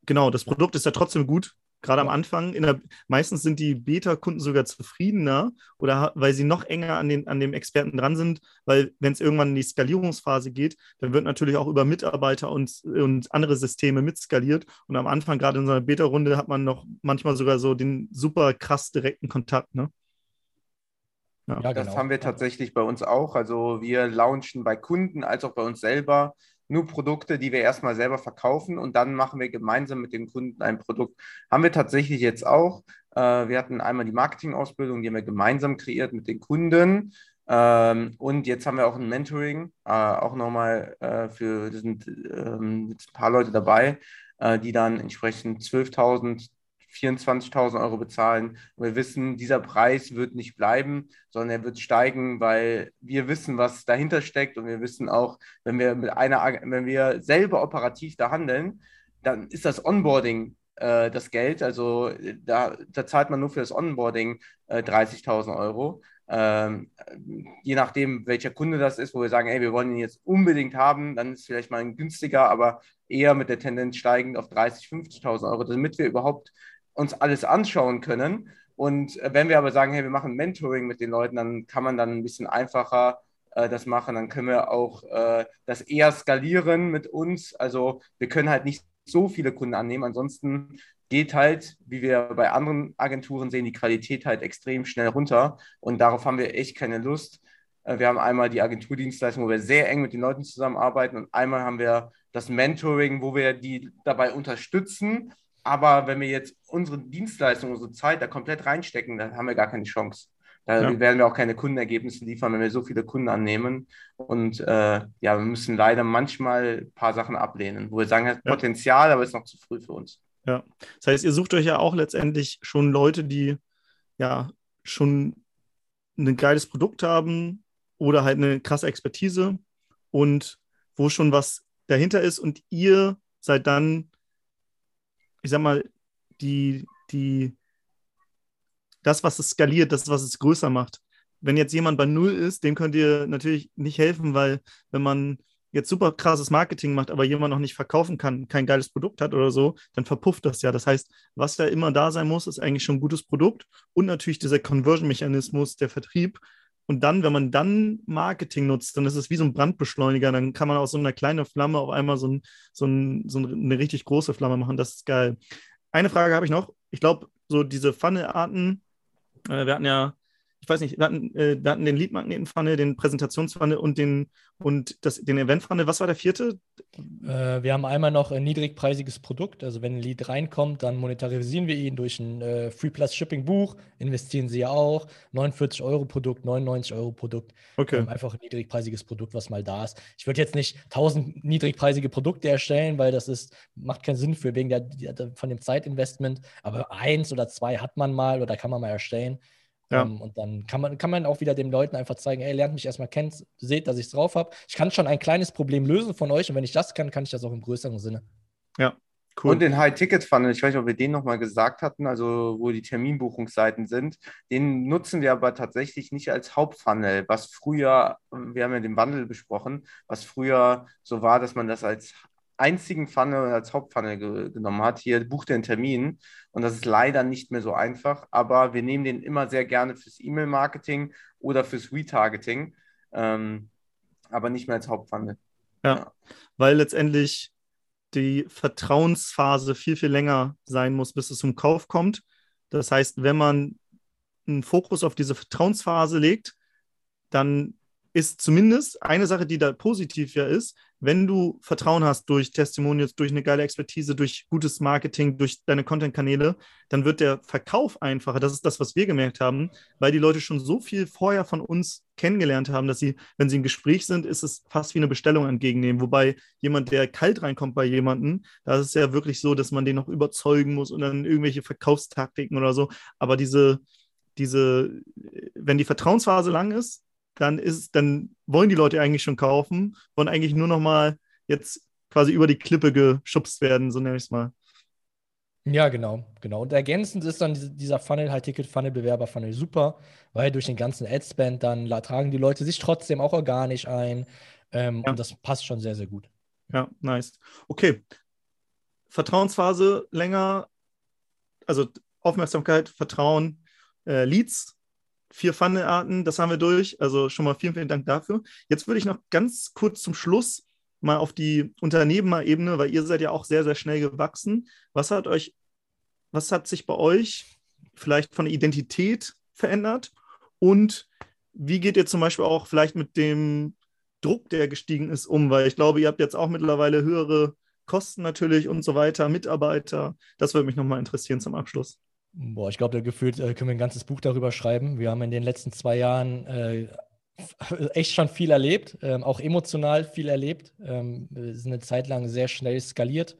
Genau, das Produkt ist ja trotzdem gut gerade am Anfang. Der, meistens sind die Beta-Kunden sogar zufriedener oder weil sie noch enger an, den, an dem Experten dran sind, weil wenn es irgendwann in die Skalierungsphase geht, dann wird natürlich auch über Mitarbeiter und, und andere Systeme mitskaliert. Und am Anfang, gerade in so einer Beta-Runde, hat man noch manchmal sogar so den super krass direkten Kontakt. Ne?
Ja, das genau. haben wir tatsächlich bei uns auch. Also wir launchen bei Kunden als auch bei uns selber nur Produkte, die wir erstmal selber verkaufen und dann machen wir gemeinsam mit dem Kunden ein Produkt. Haben wir tatsächlich jetzt auch. Äh, wir hatten einmal die Marketingausbildung, die haben wir gemeinsam kreiert mit den Kunden. Ähm, und jetzt haben wir auch ein Mentoring, äh, auch nochmal äh, für, da sind ähm, ein paar Leute dabei, die dann entsprechend 12.000 24.000 Euro bezahlen. Und wir wissen, dieser Preis wird nicht bleiben, sondern er wird steigen, weil wir wissen, was dahinter steckt. Und wir wissen auch, wenn wir mit einer, wenn wir selber operativ da handeln, dann ist das Onboarding äh, das Geld. Also da, da, zahlt man nur für das Onboarding äh, 30.000 Euro. Ähm, je nachdem, welcher Kunde das ist, wo wir sagen, ey, wir wollen ihn jetzt unbedingt haben, dann ist vielleicht mal ein günstiger, aber eher mit der Tendenz steigend auf 30.000, 50.000 Euro, damit wir überhaupt uns alles anschauen können. Und äh, wenn wir aber sagen, hey, wir machen Mentoring mit den Leuten, dann kann man dann ein bisschen einfacher äh, das machen. Dann können wir auch äh, das eher skalieren mit uns. Also wir können halt nicht so viele Kunden annehmen. Ansonsten geht halt, wie wir bei anderen Agenturen sehen, die Qualität halt extrem schnell runter. Und darauf haben wir echt keine Lust. Äh, wir haben einmal die Agenturdienstleistung, wo wir sehr eng mit den Leuten zusammenarbeiten und einmal haben wir das Mentoring, wo wir die dabei unterstützen, aber wenn wir jetzt unsere Dienstleistung, unsere Zeit da komplett reinstecken, dann haben wir gar keine Chance. Da ja. werden wir auch keine Kundenergebnisse liefern, wenn wir so viele Kunden annehmen. Und äh, ja, wir müssen leider manchmal ein paar Sachen ablehnen, wo wir sagen, hat ja. Potenzial, aber es ist noch zu früh für uns.
Ja, das heißt, ihr sucht euch ja auch letztendlich schon Leute, die ja schon ein geiles Produkt haben oder halt eine krasse Expertise und wo schon was dahinter ist und ihr seid dann ich sag mal, die, die, das, was es skaliert, das, was es größer macht. Wenn jetzt jemand bei Null ist, dem könnt ihr natürlich nicht helfen, weil wenn man jetzt super krasses Marketing macht, aber jemand noch nicht verkaufen kann, kein geiles Produkt hat oder so, dann verpufft das ja. Das heißt, was da immer da sein muss, ist eigentlich schon ein gutes Produkt und natürlich dieser Conversion-Mechanismus, der Vertrieb, und dann, wenn man dann Marketing nutzt, dann ist es wie so ein Brandbeschleuniger. Dann kann man aus so einer kleinen Flamme auf einmal so, ein, so, ein, so eine richtig große Flamme machen. Das ist geil. Eine Frage habe ich noch. Ich glaube, so diese Funnel-Arten, äh, wir hatten ja ich weiß nicht, wir hatten, äh, wir hatten den Lead-Magneten-Funnel, den Präsentationsfunnel und den, und das, den Event-Funnel. Was war der vierte?
Äh, wir haben einmal noch ein niedrigpreisiges Produkt. Also wenn ein Lead reinkommt, dann monetarisieren wir ihn durch ein äh, Free Plus Shipping Buch, investieren sie ja auch. 49 Euro Produkt, 99 Euro Produkt.
Okay.
Ähm, einfach ein niedrigpreisiges Produkt, was mal da ist. Ich würde jetzt nicht 1000 niedrigpreisige Produkte erstellen, weil das ist, macht keinen Sinn für wegen der, der von dem Zeitinvestment. Aber eins oder zwei hat man mal oder kann man mal erstellen. Ja. Um, ähm, und dann kann man, kann man auch wieder den Leuten einfach zeigen, ey, lernt mich erstmal kennen, seht, dass ich es drauf habe. Ich kann schon ein kleines Problem lösen von euch und wenn ich das kann, kann ich das auch im größeren Sinne.
Ja, Cool. Und den High-Ticket-Funnel, ich weiß nicht, ob wir den nochmal gesagt hatten, also wo die Terminbuchungsseiten sind, den nutzen wir aber tatsächlich nicht als Hauptfunnel, was früher, wir haben ja den Wandel besprochen, was früher so war, dass man das als einzigen Funnel als Hauptfunnel ge genommen hat. Hier bucht er einen Termin und das ist leider nicht mehr so einfach, aber wir nehmen den immer sehr gerne fürs E-Mail-Marketing oder fürs Retargeting, ähm, aber nicht mehr als Hauptfunnel.
Ja, ja, weil letztendlich die Vertrauensphase viel, viel länger sein muss, bis es zum Kauf kommt. Das heißt, wenn man einen Fokus auf diese Vertrauensphase legt, dann ist zumindest eine Sache, die da positiv ja ist, wenn du Vertrauen hast durch Testimonials, durch eine geile Expertise, durch gutes Marketing, durch deine Content-Kanäle, dann wird der Verkauf einfacher. Das ist das, was wir gemerkt haben, weil die Leute schon so viel vorher von uns kennengelernt haben, dass sie, wenn sie im Gespräch sind, ist es fast wie eine Bestellung entgegennehmen. Wobei jemand, der kalt reinkommt bei jemandem, da ist es ja wirklich so, dass man den noch überzeugen muss und dann irgendwelche Verkaufstaktiken oder so. Aber diese, diese, wenn die Vertrauensphase lang ist, dann ist, dann wollen die Leute eigentlich schon kaufen, wollen eigentlich nur noch mal jetzt quasi über die Klippe geschubst werden, so nenne ich es mal.
Ja, genau, genau. Und ergänzend ist dann dieser Funnel, halt Ticket-Funnel, Bewerber-Funnel super, weil durch den ganzen Ad-Spend dann tragen die Leute sich trotzdem auch organisch ein. Ähm, ja. Und das passt schon sehr, sehr gut.
Ja, nice. Okay. Vertrauensphase länger, also Aufmerksamkeit, Vertrauen, äh, Leads vier Pfannearten, das haben wir durch. Also schon mal vielen, vielen Dank dafür. Jetzt würde ich noch ganz kurz zum Schluss mal auf die Unternehmerebene, weil ihr seid ja auch sehr, sehr schnell gewachsen. Was hat euch, was hat sich bei euch vielleicht von der Identität verändert? Und wie geht ihr zum Beispiel auch vielleicht mit dem Druck, der gestiegen ist, um? Weil ich glaube, ihr habt jetzt auch mittlerweile höhere Kosten natürlich und so weiter, Mitarbeiter. Das würde mich nochmal interessieren zum Abschluss.
Boah, ich glaube, da gefühlt äh, können wir ein ganzes Buch darüber schreiben. Wir haben in den letzten zwei Jahren äh, echt schon viel erlebt, ähm, auch emotional viel erlebt. Ähm, wir sind eine Zeit lang sehr schnell skaliert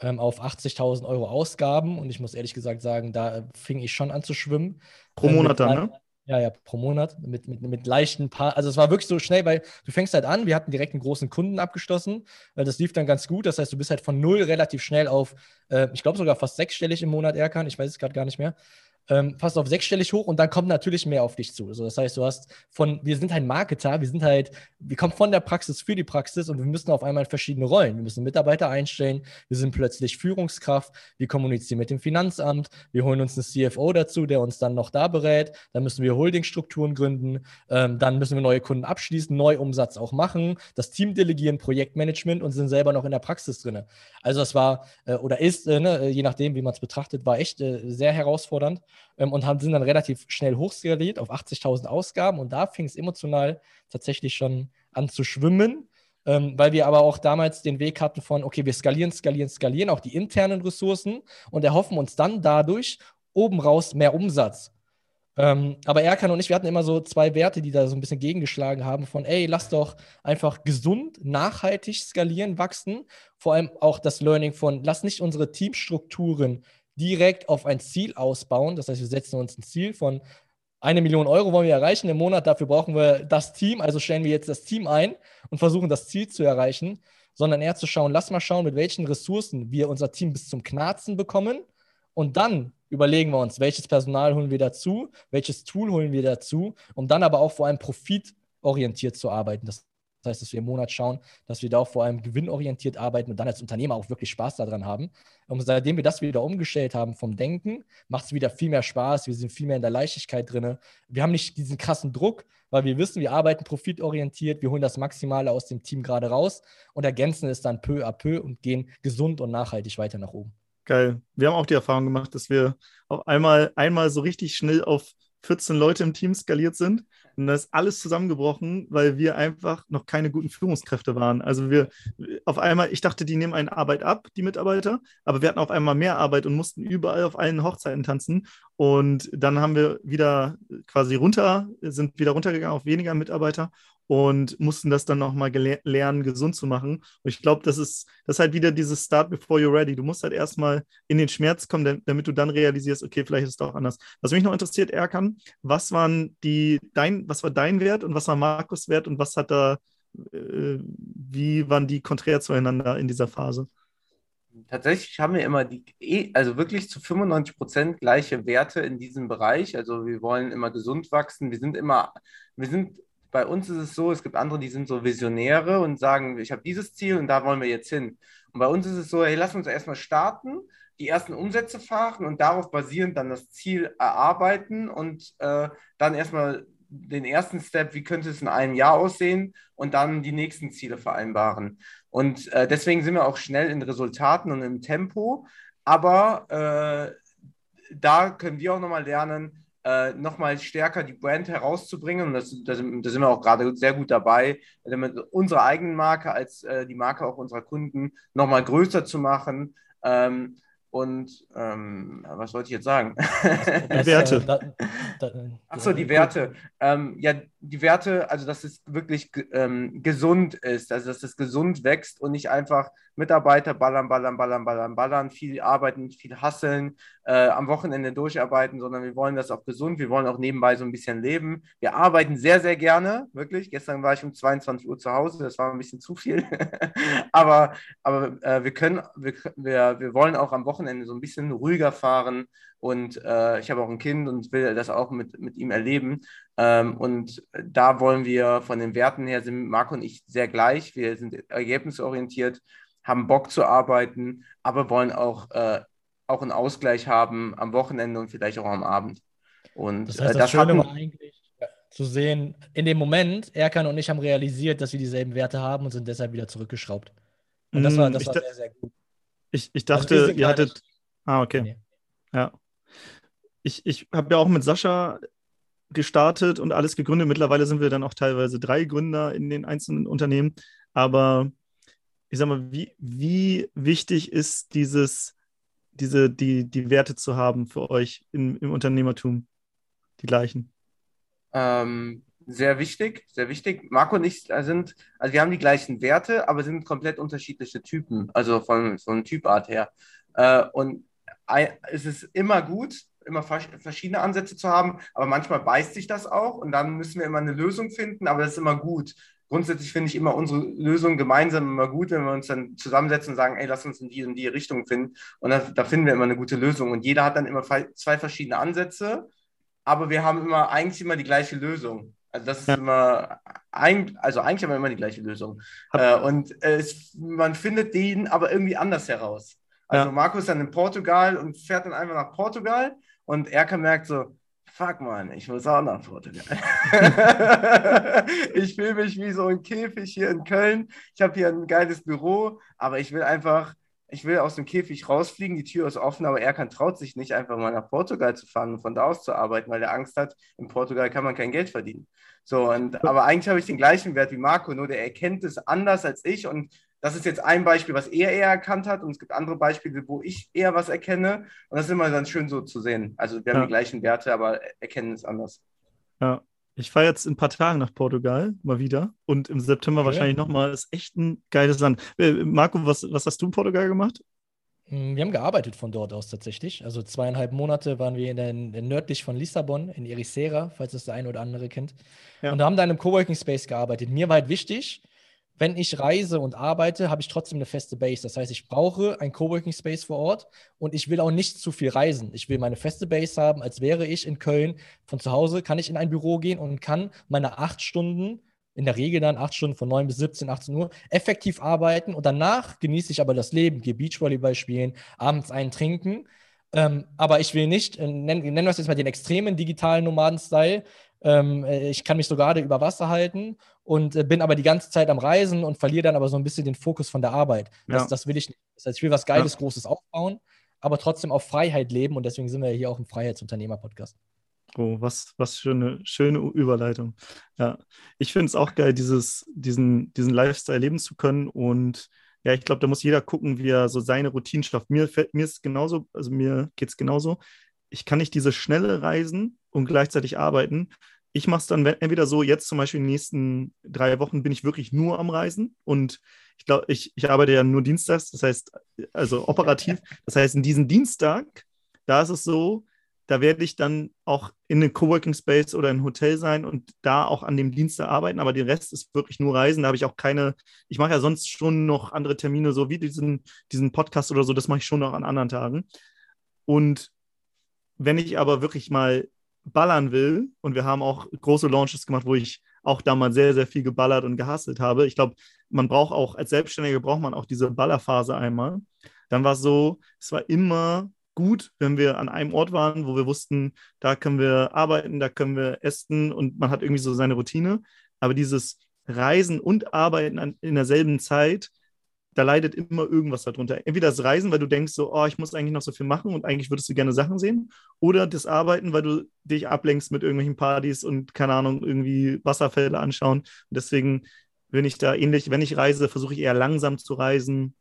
ähm, auf 80.000 Euro Ausgaben und ich muss ehrlich gesagt sagen, da fing ich schon an zu schwimmen.
Pro Monat dann, ne?
Ja, ja, pro Monat mit, mit, mit leichten Paar. Also es war wirklich so schnell, weil du fängst halt an, wir hatten direkt einen großen Kunden abgeschlossen. Das lief dann ganz gut. Das heißt, du bist halt von null relativ schnell auf, äh, ich glaube sogar fast sechsstellig im Monat Erkan, ich weiß es gerade gar nicht mehr ähm, fast auf sechsstellig hoch und dann kommt natürlich mehr auf dich zu. Also das heißt, du hast von, wir sind halt Marketer, wir sind halt, wir kommen von der Praxis für die Praxis und wir müssen auf einmal verschiedene Rollen. Wir müssen Mitarbeiter einstellen, wir sind plötzlich Führungskraft, wir kommunizieren mit dem Finanzamt, wir holen uns einen CFO dazu, der uns dann noch da berät, dann müssen wir Holdingstrukturen gründen, ähm, dann müssen wir neue Kunden abschließen, Neuumsatz auch machen, das Team delegieren, Projektmanagement und sind selber noch in der Praxis drin. Also das war äh, oder ist, äh, ne, je nachdem, wie man es betrachtet, war echt äh, sehr herausfordernd ähm, und haben, sind dann relativ schnell hochskaliert auf 80.000 Ausgaben und da fing es emotional tatsächlich schon an zu schwimmen. Ähm, weil wir aber auch damals den Weg hatten von, okay, wir skalieren, skalieren, skalieren, auch die internen Ressourcen und erhoffen uns dann dadurch oben raus mehr Umsatz. Ähm, aber Erkan und ich, wir hatten immer so zwei Werte, die da so ein bisschen gegengeschlagen haben: von, ey, lass doch einfach gesund, nachhaltig skalieren, wachsen. Vor allem auch das Learning von, lass nicht unsere Teamstrukturen direkt auf ein Ziel ausbauen. Das heißt, wir setzen uns ein Ziel von eine Million Euro wollen wir erreichen im Monat. Dafür brauchen wir das Team. Also stellen wir jetzt das Team ein und versuchen das Ziel zu erreichen, sondern eher zu schauen, lass mal schauen, mit welchen Ressourcen wir unser Team bis zum Knarzen bekommen. Und dann überlegen wir uns, welches Personal holen wir dazu, welches Tool holen wir dazu, um dann aber auch vor allem profitorientiert zu arbeiten. Das das heißt, dass wir im Monat schauen, dass wir da auch vor allem gewinnorientiert arbeiten und dann als Unternehmer auch wirklich Spaß daran haben. Und seitdem wir das wieder umgestellt haben vom Denken, macht es wieder viel mehr Spaß. Wir sind viel mehr in der Leichtigkeit drin. Wir haben nicht diesen krassen Druck, weil wir wissen, wir arbeiten profitorientiert, wir holen das Maximale aus dem Team gerade raus und ergänzen es dann peu à peu und gehen gesund und nachhaltig weiter nach oben.
Geil. Wir haben auch die Erfahrung gemacht, dass wir auf einmal, einmal so richtig schnell auf 14 Leute im Team skaliert sind. Und da ist alles zusammengebrochen, weil wir einfach noch keine guten Führungskräfte waren. Also wir auf einmal, ich dachte, die nehmen eine Arbeit ab, die Mitarbeiter, aber wir hatten auf einmal mehr Arbeit und mussten überall auf allen Hochzeiten tanzen. Und dann haben wir wieder quasi runter, sind wieder runtergegangen auf weniger Mitarbeiter und mussten das dann nochmal lernen, gesund zu machen. Und ich glaube, das ist, das ist halt wieder dieses Start before you're ready. Du musst halt erstmal in den Schmerz kommen, damit du dann realisierst, okay, vielleicht ist es doch anders. Was mich noch interessiert, Erkan, was waren die, dein, was war dein Wert und was war Markus Wert und was hat da, äh, wie waren die konträr zueinander in dieser Phase?
Tatsächlich haben wir immer die, eh, also wirklich zu 95 Prozent gleiche Werte in diesem Bereich. Also wir wollen immer gesund wachsen. Wir sind immer, wir sind bei uns ist es so, es gibt andere, die sind so Visionäre und sagen, ich habe dieses Ziel und da wollen wir jetzt hin. Und bei uns ist es so, hey, lass uns erstmal starten, die ersten Umsätze fahren und darauf basierend dann das Ziel erarbeiten und äh, dann erstmal den ersten Step, wie könnte es in einem Jahr aussehen und dann die nächsten Ziele vereinbaren. Und äh, deswegen sind wir auch schnell in Resultaten und im Tempo, aber äh, da können wir auch nochmal lernen, äh, nochmal stärker die Brand herauszubringen. Und das, da sind wir auch gerade sehr gut dabei, damit unsere eigene Marke als äh, die Marke auch unserer Kunden nochmal größer zu machen. Ähm, und ähm, was wollte ich jetzt sagen?
Die Werte.
Achso, die Werte. Ähm, ja, die Werte, also dass es wirklich ähm, gesund ist, also dass es gesund wächst und nicht einfach Mitarbeiter ballern, ballern, ballern, ballern, ballern, viel arbeiten, viel hasseln, äh, am Wochenende durcharbeiten, sondern wir wollen das auch gesund, wir wollen auch nebenbei so ein bisschen leben. Wir arbeiten sehr, sehr gerne, wirklich. Gestern war ich um 22 Uhr zu Hause, das war ein bisschen zu viel. aber aber äh, wir können, wir, wir, wir wollen auch am Wochenende so ein bisschen ruhiger fahren und äh, ich habe auch ein Kind und will das auch mit, mit ihm erleben. Ähm, und da wollen wir von den Werten her, sind Marco und ich sehr gleich. Wir sind ergebnisorientiert haben Bock zu arbeiten, aber wollen auch, äh, auch einen Ausgleich haben am Wochenende und vielleicht auch am Abend. Und
das, heißt, äh, das, das Schöne war eigentlich zu sehen, in dem Moment, Erkan und ich haben realisiert, dass wir dieselben Werte haben und sind deshalb wieder zurückgeschraubt. Und das war, mm, das war sehr, sehr gut.
Ich, ich also dachte, also ihr hattet. Ah, okay. Nee. Ja. Ich, ich habe ja auch mit Sascha gestartet und alles gegründet. Mittlerweile sind wir dann auch teilweise drei Gründer in den einzelnen Unternehmen. Aber ich sag mal, wie, wie wichtig ist dieses, diese, die, die Werte zu haben für euch in, im Unternehmertum? Die gleichen?
Ähm, sehr wichtig, sehr wichtig. Marco und ich sind, also wir haben die gleichen Werte, aber sind komplett unterschiedliche Typen, also von, von Typart her. Äh, und es ist immer gut, immer verschiedene Ansätze zu haben, aber manchmal beißt sich das auch und dann müssen wir immer eine Lösung finden, aber das ist immer gut grundsätzlich finde ich immer unsere Lösung gemeinsam immer gut, wenn wir uns dann zusammensetzen und sagen, ey, lass uns in die und die Richtung finden. Und da, da finden wir immer eine gute Lösung. Und jeder hat dann immer zwei verschiedene Ansätze, aber wir haben immer eigentlich immer die gleiche Lösung. Also das ist immer, ein, also eigentlich haben wir immer die gleiche Lösung. Äh, und äh, es, man findet den aber irgendwie anders heraus. Also ja. Markus ist dann in Portugal und fährt dann einfach nach Portugal und Erka merkt so, fuck man, ich muss auch nach Portugal. ich fühle mich wie so ein Käfig hier in Köln. Ich habe hier ein geiles Büro, aber ich will einfach, ich will aus dem Käfig rausfliegen, die Tür ist offen, aber er kann traut sich nicht, einfach mal nach Portugal zu fahren und von da aus zu arbeiten, weil er Angst hat, in Portugal kann man kein Geld verdienen. So, und, aber eigentlich habe ich den gleichen Wert wie Marco, nur der erkennt es anders als ich und das ist jetzt ein Beispiel, was er eher erkannt hat und es gibt andere Beispiele, wo ich eher was erkenne und das ist immer ganz schön so zu sehen. Also wir haben die gleichen Werte, aber erkennen es anders.
Ja, ich fahre jetzt in ein paar Tagen nach Portugal mal wieder und im September okay. wahrscheinlich nochmal. Ist echt ein geiles Land. Äh, Marco, was, was hast du in Portugal gemacht?
Hm, wir haben gearbeitet von dort aus tatsächlich. Also zweieinhalb Monate waren wir in der, in der nördlich von Lissabon, in Ericeira, falls das der eine oder andere kennt. Ja. Und da haben da in einem Coworking Space gearbeitet. Mir war halt wichtig, wenn ich reise und arbeite, habe ich trotzdem eine feste Base. Das heißt, ich brauche ein Coworking Space vor Ort und ich will auch nicht zu viel reisen. Ich will meine feste Base haben, als wäre ich in Köln. Von zu Hause kann ich in ein Büro gehen und kann meine acht Stunden, in der Regel dann acht Stunden von 9 bis 17, 18 Uhr, effektiv arbeiten und danach genieße ich aber das Leben, gehe Beachvolleyball spielen, abends einen trinken. Ähm, aber ich will nicht, äh, nennen, nennen wir es jetzt mal den extremen digitalen Nomaden-Style, ähm, äh, ich kann mich so gerade über Wasser halten und äh, bin aber die ganze Zeit am Reisen und verliere dann aber so ein bisschen den Fokus von der Arbeit. Das, ja. das will ich nicht. Das heißt, ich will was Geiles, ja. Großes aufbauen, aber trotzdem auf Freiheit leben und deswegen sind wir hier auch ein Freiheitsunternehmer-Podcast.
Oh, was, was für eine schöne Überleitung. Ja, ich finde es auch geil, dieses, diesen, diesen Lifestyle leben zu können. Und ja, ich glaube, da muss jeder gucken, wie er so seine Routinen schafft. Mir, mir ist genauso, also mir geht es genauso. Ich kann nicht diese schnelle Reisen und gleichzeitig arbeiten. Ich mache es dann entweder so, jetzt zum Beispiel in den nächsten drei Wochen bin ich wirklich nur am Reisen und ich glaube, ich, ich arbeite ja nur dienstags, das heißt, also operativ. Das heißt, in diesem Dienstag, da ist es so, da werde ich dann auch in einem Coworking Space oder ein Hotel sein und da auch an dem Dienstag arbeiten, aber der Rest ist wirklich nur Reisen. Da habe ich auch keine, ich mache ja sonst schon noch andere Termine, so wie diesen, diesen Podcast oder so, das mache ich schon noch an anderen Tagen. Und wenn ich aber wirklich mal ballern will, und wir haben auch große Launches gemacht, wo ich auch da mal sehr, sehr viel geballert und gehasselt habe. Ich glaube, man braucht auch, als Selbstständiger braucht man auch diese Ballerphase einmal. Dann war es so, es war immer gut, wenn wir an einem Ort waren, wo wir wussten, da können wir arbeiten, da können wir essen und man hat irgendwie so seine Routine. Aber dieses Reisen und Arbeiten in derselben Zeit, da leidet immer irgendwas darunter. Entweder das Reisen, weil du denkst so, oh, ich muss eigentlich noch so viel machen und eigentlich würdest du gerne Sachen sehen. Oder das Arbeiten, weil du dich ablenkst mit irgendwelchen Partys und, keine Ahnung, irgendwie Wasserfälle anschauen. Und deswegen bin ich da ähnlich, wenn ich reise, versuche ich eher langsam zu reisen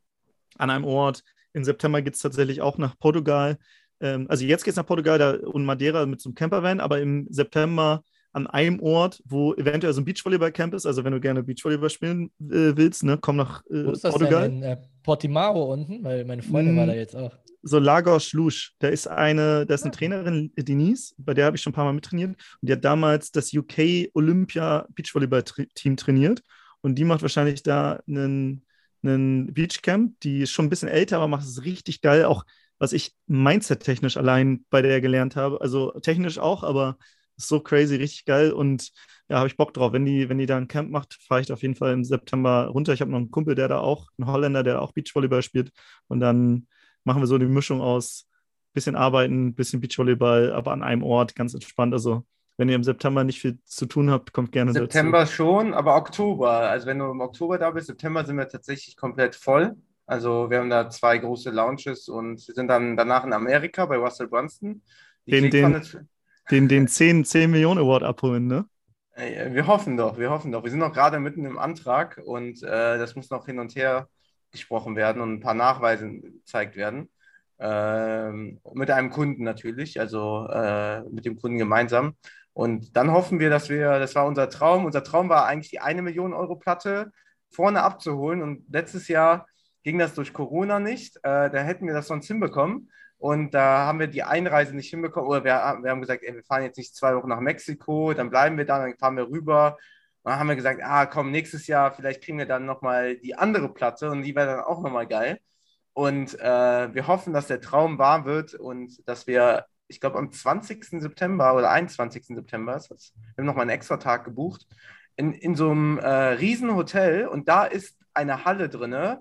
an einem Ort, im September geht es tatsächlich auch nach Portugal. Ähm, also jetzt geht es nach Portugal und Madeira mit so einem Campervan, aber im September an einem Ort, wo eventuell so ein Beachvolleyball-Camp ist. Also wenn du gerne Beachvolleyball spielen äh, willst, ne, komm nach äh, Wo ist das Portugal. Denn in äh,
Portimao unten, weil meine Freundin mm, war da jetzt auch.
So Lagos Lusch, da ist eine, da ist eine Trainerin, Denise, bei der habe ich schon ein paar Mal mittrainiert. Und die hat damals das UK Olympia Beachvolleyball-Team trainiert. Und die macht wahrscheinlich da einen einen Beachcamp, die ist schon ein bisschen älter, aber macht es richtig geil. Auch was ich Mindset-technisch allein bei der gelernt habe. Also technisch auch, aber ist so crazy, richtig geil. Und ja, habe ich Bock drauf. Wenn die, wenn die da ein Camp macht, fahre ich auf jeden Fall im September runter. Ich habe noch einen Kumpel, der da auch, ein Holländer, der auch Beachvolleyball spielt. Und dann machen wir so die Mischung aus bisschen arbeiten, bisschen Beachvolleyball, aber an einem Ort, ganz entspannt. Also wenn ihr im September nicht viel zu tun habt, kommt gerne
September dazu. schon, aber Oktober. Also wenn du im Oktober da bist, September sind wir tatsächlich komplett voll. Also wir haben da zwei große Launches und wir sind dann danach in Amerika bei Russell Brunson.
Den, den, den, den 10, 10 Millionen Award abholen, ne?
Wir hoffen doch, wir hoffen doch. Wir sind noch gerade mitten im Antrag und äh, das muss noch hin und her gesprochen werden und ein paar Nachweise gezeigt werden. Ähm, mit einem Kunden natürlich, also äh, mit dem Kunden gemeinsam. Und dann hoffen wir, dass wir, das war unser Traum, unser Traum war eigentlich die eine Million Euro Platte vorne abzuholen. Und letztes Jahr ging das durch Corona nicht. Äh, da hätten wir das sonst hinbekommen. Und da haben wir die Einreise nicht hinbekommen. Oder wir, wir haben gesagt, ey, wir fahren jetzt nicht zwei Wochen nach Mexiko, dann bleiben wir da, dann fahren wir rüber. Und dann haben wir gesagt, ah, komm, nächstes Jahr, vielleicht kriegen wir dann nochmal die andere Platte und die wäre dann auch nochmal geil. Und äh, wir hoffen, dass der Traum wahr wird und dass wir ich glaube, am 20. September oder 21. September, wir haben nochmal einen extra Tag gebucht, in, in so einem äh, riesen Hotel und da ist eine Halle drin,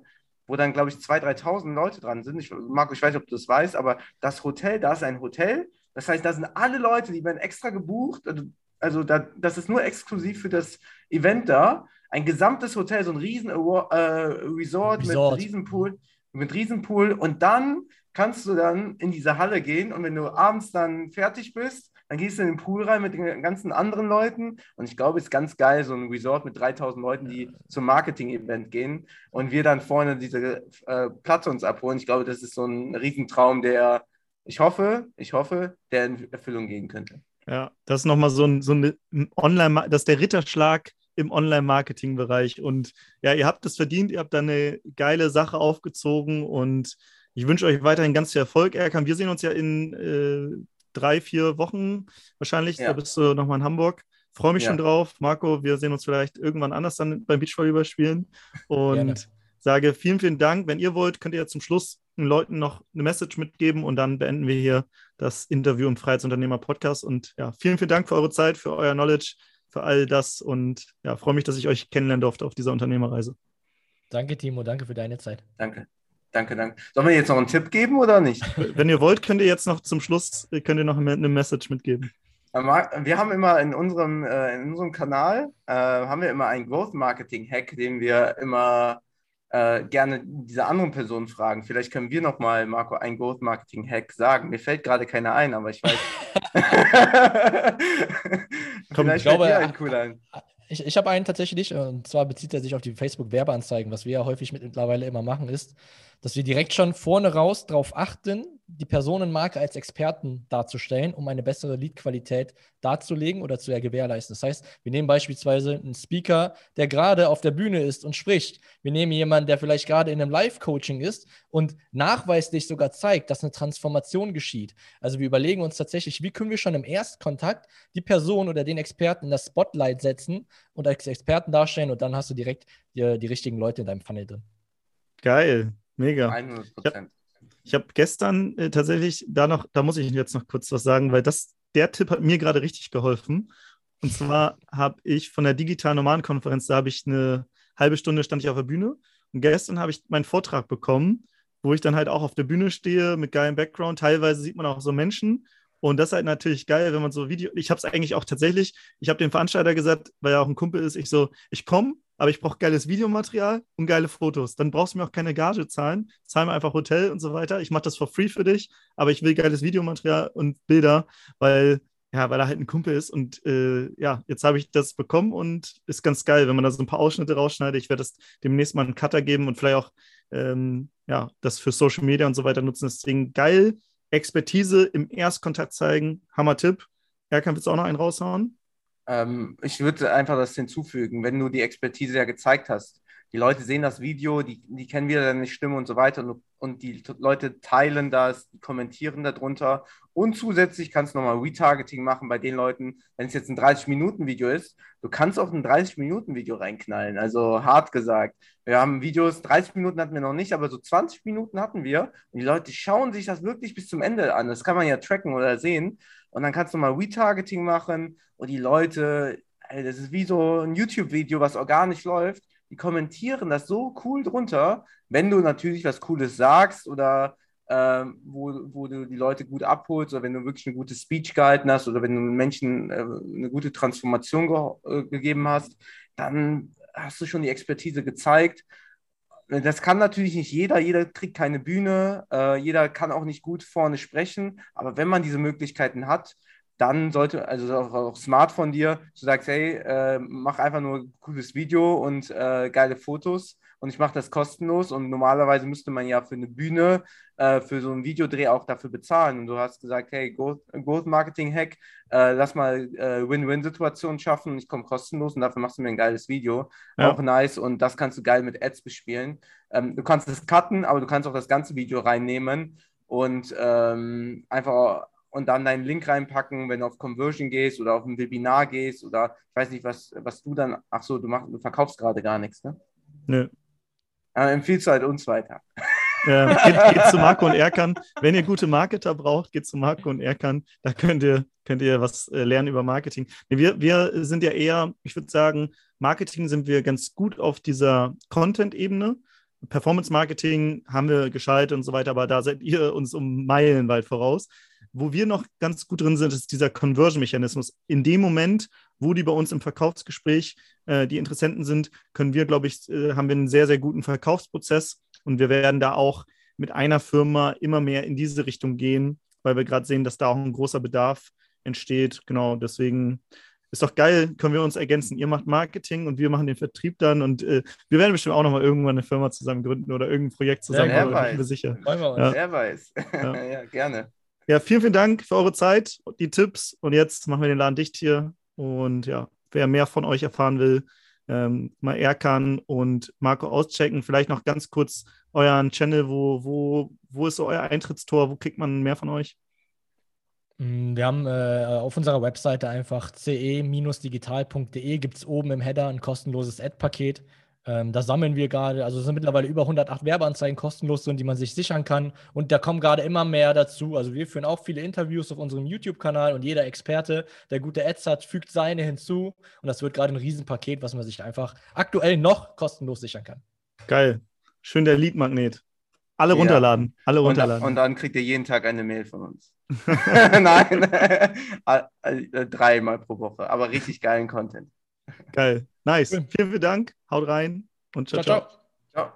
wo dann, glaube ich, 2.000, 3.000 Leute dran sind. Ich, Marco, ich weiß nicht, ob du das weißt, aber das Hotel, da ist ein Hotel. Das heißt, da sind alle Leute, die werden extra gebucht. Also, also da, das ist nur exklusiv für das Event da. Ein gesamtes Hotel, so ein riesen Award, äh, Resort, Resort, mit Riesenpool, mit Riesenpool. Und dann kannst du dann in diese Halle gehen und wenn du abends dann fertig bist, dann gehst du in den Pool rein mit den ganzen anderen Leuten und ich glaube, es ist ganz geil, so ein Resort mit 3000 Leuten, die zum Marketing-Event gehen und wir dann vorne diese äh, Platte uns abholen. Ich glaube, das ist so ein Riesentraum, der, ich hoffe, ich hoffe, der in Erfüllung gehen könnte.
Ja, das ist nochmal so ein, so ein Online, das ist der Ritterschlag im Online-Marketing-Bereich und ja, ihr habt es verdient, ihr habt da eine geile Sache aufgezogen und ich wünsche euch weiterhin ganz viel Erfolg, Erkan. Wir sehen uns ja in äh, drei, vier Wochen wahrscheinlich. Ja. Da bist du nochmal in Hamburg. Freue mich ja. schon drauf. Marco, wir sehen uns vielleicht irgendwann anders dann beim Beachvolleyball spielen. Und Gerne. sage vielen, vielen Dank. Wenn ihr wollt, könnt ihr ja zum Schluss den Leuten noch eine Message mitgeben und dann beenden wir hier das Interview im Freiheitsunternehmer Podcast. Und ja, vielen, vielen Dank für eure Zeit, für euer Knowledge, für all das und ja, freue mich, dass ich euch kennenlernen durfte auf dieser Unternehmerreise.
Danke, Timo, danke für deine Zeit.
Danke. Danke, danke. Sollen wir jetzt noch einen Tipp geben oder nicht?
Wenn ihr wollt, könnt ihr jetzt noch zum Schluss könnt ihr noch eine Message mitgeben.
Wir haben immer in unserem, äh, in unserem Kanal äh, haben wir immer einen Growth Marketing Hack, den wir immer äh, gerne diese anderen Personen fragen. Vielleicht können wir nochmal, Marco, ein Growth-Marketing-Hack sagen. Mir fällt gerade keiner ein, aber ich weiß.
Komm, Vielleicht ich glaube, ein cooler ein. Ich, ich habe einen tatsächlich, und zwar bezieht er sich auf die Facebook-Werbeanzeigen. Was wir ja häufig mittlerweile immer machen, ist, dass wir direkt schon vorne raus darauf achten, die Personenmarke als Experten darzustellen, um eine bessere Leadqualität darzulegen oder zu gewährleisten. Das heißt, wir nehmen beispielsweise einen Speaker, der gerade auf der Bühne ist und spricht. Wir nehmen jemanden, der vielleicht gerade in einem Live-Coaching ist und nachweislich sogar zeigt, dass eine Transformation geschieht. Also wir überlegen uns tatsächlich, wie können wir schon im Erstkontakt die Person oder den Experten in das Spotlight setzen und als Experten darstellen und dann hast du direkt die, die richtigen Leute in deinem Funnel drin.
Geil. Mega. 100 Prozent. Ich habe hab gestern äh, tatsächlich da noch, da muss ich jetzt noch kurz was sagen, weil das, der Tipp hat mir gerade richtig geholfen. Und zwar habe ich von der digitalen Nomadenkonferenz, da habe ich eine halbe Stunde stand ich auf der Bühne und gestern habe ich meinen Vortrag bekommen, wo ich dann halt auch auf der Bühne stehe mit geilem Background. Teilweise sieht man auch so Menschen und das ist halt natürlich geil, wenn man so Video. Ich habe es eigentlich auch tatsächlich, ich habe dem Veranstalter gesagt, weil er auch ein Kumpel ist, ich so, ich komme, aber ich brauche geiles Videomaterial und geile Fotos. Dann brauchst du mir auch keine Gage zahlen. Zahl mir einfach Hotel und so weiter. Ich mache das for free für dich, aber ich will geiles Videomaterial und Bilder, weil ja, weil er halt ein Kumpel ist. Und äh, ja, jetzt habe ich das bekommen und ist ganz geil, wenn man da so ein paar Ausschnitte rausschneidet. Ich werde das demnächst mal einen Cutter geben und vielleicht auch ähm, ja, das für Social Media und so weiter nutzen. Deswegen geil, Expertise im Erstkontakt zeigen. Hammer-Tipp. Erkan, willst du auch noch einen raushauen?
Ähm, ich würde einfach das hinzufügen, wenn du die Expertise ja gezeigt hast. Die Leute sehen das Video, die, die kennen wieder deine Stimme und so weiter und, und die Leute teilen das, kommentieren darunter und zusätzlich kannst du nochmal Retargeting machen bei den Leuten, wenn es jetzt ein 30-Minuten-Video ist, du kannst auch ein 30-Minuten-Video reinknallen, also hart gesagt. Wir haben Videos, 30 Minuten hatten wir noch nicht, aber so 20 Minuten hatten wir und die Leute schauen sich das wirklich bis zum Ende an. Das kann man ja tracken oder sehen und dann kannst du mal Retargeting machen und die Leute, ey, das ist wie so ein YouTube-Video, was organisch läuft, die kommentieren das so cool drunter, wenn du natürlich was Cooles sagst oder ähm, wo, wo du die Leute gut abholst oder wenn du wirklich eine gute Speech gehalten hast oder wenn du Menschen äh, eine gute Transformation ge äh, gegeben hast, dann hast du schon die Expertise gezeigt das kann natürlich nicht jeder, jeder kriegt keine Bühne, äh, jeder kann auch nicht gut vorne sprechen, aber wenn man diese Möglichkeiten hat, dann sollte, also auch, auch smart von dir, du sagst, hey, äh, mach einfach nur ein cooles Video und äh, geile Fotos und ich mache das kostenlos und normalerweise müsste man ja für eine Bühne, äh, für so einen Videodreh auch dafür bezahlen und du hast gesagt, hey, Growth Marketing Hack, äh, lass mal äh, Win-Win-Situationen schaffen und ich komme kostenlos und dafür machst du mir ein geiles Video, ja. auch nice und das kannst du geil mit Ads bespielen. Ähm, du kannst es cutten, aber du kannst auch das ganze Video reinnehmen und ähm, einfach und dann deinen Link reinpacken, wenn du auf Conversion gehst oder auf ein Webinar gehst oder ich weiß nicht, was, was du dann, ach so, du, mach, du verkaufst gerade gar nichts, ne?
Nö.
Aber empfiehlst du halt uns weiter.
Ja, geht, geht, zu Marco und Erkan. Wenn ihr gute Marketer braucht, geht zu Marco und Erkan. Da könnt ihr, könnt ihr was äh, lernen über Marketing. Wir, wir sind ja eher, ich würde sagen, Marketing sind wir ganz gut auf dieser Content-Ebene. Performance Marketing haben wir geschaltet und so weiter, aber da seid ihr uns um Meilen weit voraus. Wo wir noch ganz gut drin sind, ist dieser Conversion-Mechanismus. In dem Moment, wo die bei uns im Verkaufsgespräch äh, die Interessenten sind, können wir, glaube ich, äh, haben wir einen sehr, sehr guten Verkaufsprozess und wir werden da auch mit einer Firma immer mehr in diese Richtung gehen, weil wir gerade sehen, dass da auch ein großer Bedarf entsteht. Genau, deswegen ist doch geil, können wir uns ergänzen. Ihr macht Marketing und wir machen den Vertrieb dann und äh, wir werden bestimmt auch nochmal irgendwann eine Firma zusammen gründen oder irgendein Projekt zusammen. Ja, wer
weiß.
Wir sicher.
Ja. Wer weiß. Ja. ja. gerne.
Ja, vielen, vielen Dank für eure Zeit und die Tipps. Und jetzt machen wir den Laden dicht hier. Und ja, wer mehr von euch erfahren will, ähm, mal Erkan und Marco auschecken. Vielleicht noch ganz kurz euren Channel. Wo, wo, wo ist euer Eintrittstor? Wo kriegt man mehr von euch?
Mm, wir haben äh, auf unserer Webseite einfach ce-digital.de gibt es oben im Header ein kostenloses Ad-Paket. Ähm, da sammeln wir gerade, also es sind mittlerweile über 108 Werbeanzeigen kostenlos drin, die man sich sichern kann. Und da kommen gerade immer mehr dazu. Also wir führen auch viele Interviews auf unserem YouTube-Kanal und jeder Experte, der gute Ads hat, fügt seine hinzu. Und das wird gerade ein Riesenpaket, was man sich einfach aktuell noch kostenlos sichern kann.
Geil. Schön der Lead-Magnet. Alle ja. runterladen. Alle runterladen.
Und, und, dann kriegt ihr jeden Tag eine Mail von uns. Nein, dreimal pro Woche, aber richtig geilen Content.
Geil. Nice. Vielen, vielen Dank. Haut rein und ciao, ciao. ciao. Ciao.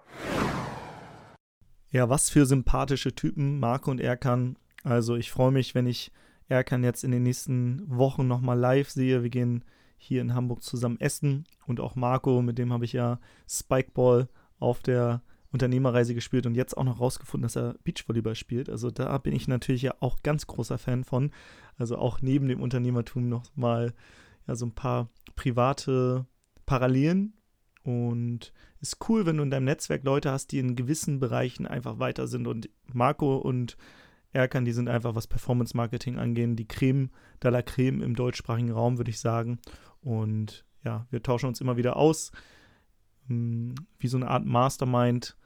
Ja, was für sympathische Typen Marco und Erkan. Also ich freue mich, wenn ich Erkan jetzt in den nächsten Wochen nochmal live sehe. Wir gehen hier in Hamburg zusammen essen und auch Marco, mit dem habe ich ja Spikeball auf der Unternehmerreise gespielt und jetzt auch noch rausgefunden, dass er Beachvolleyball spielt. Also da bin ich natürlich ja auch ganz großer Fan von. Also auch neben dem Unternehmertum nochmal ja, so ein paar private Parallelen. Und ist cool, wenn du in deinem Netzwerk Leute hast, die in gewissen Bereichen einfach weiter sind. Und Marco und Erkan, die sind einfach, was Performance Marketing angeht, die Creme de la Creme im deutschsprachigen Raum, würde ich sagen. Und ja, wir tauschen uns immer wieder aus. Hm, wie so eine Art Mastermind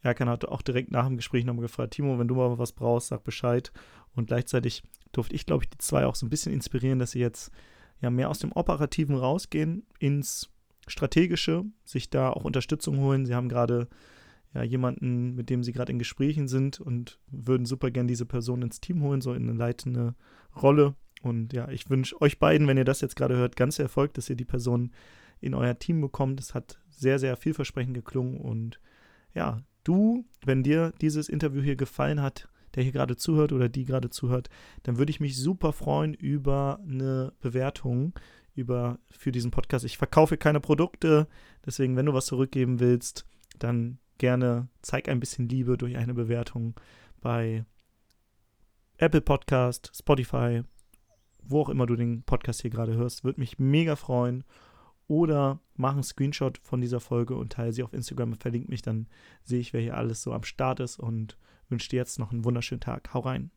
Erkan hat auch direkt nach dem Gespräch nochmal gefragt, Timo, wenn du mal was brauchst, sag Bescheid. Und gleichzeitig durfte ich, glaube ich, die zwei auch so ein bisschen inspirieren, dass sie jetzt ja mehr aus dem Operativen rausgehen ins Strategische, sich da auch Unterstützung holen. Sie haben gerade ja, jemanden, mit dem sie gerade in Gesprächen sind und würden super gern diese Person ins Team holen, so in eine leitende Rolle. Und ja, ich wünsche euch beiden, wenn ihr das jetzt gerade hört, ganz viel Erfolg, dass ihr die Person in euer Team bekommt. Es hat sehr, sehr vielversprechend geklungen und ja, du, wenn dir dieses Interview hier gefallen hat, der hier gerade zuhört oder die gerade zuhört, dann würde ich mich super freuen über eine Bewertung über, für diesen Podcast. Ich verkaufe keine Produkte, deswegen, wenn du was zurückgeben willst, dann gerne zeig ein bisschen Liebe durch eine Bewertung bei Apple Podcast, Spotify, wo auch immer du den Podcast hier gerade hörst. Würde mich mega freuen oder mach einen Screenshot von dieser Folge und teile sie auf Instagram und verlinke mich, dann sehe ich, wer hier alles so am Start ist und wünsche dir jetzt noch einen wunderschönen Tag. Hau rein.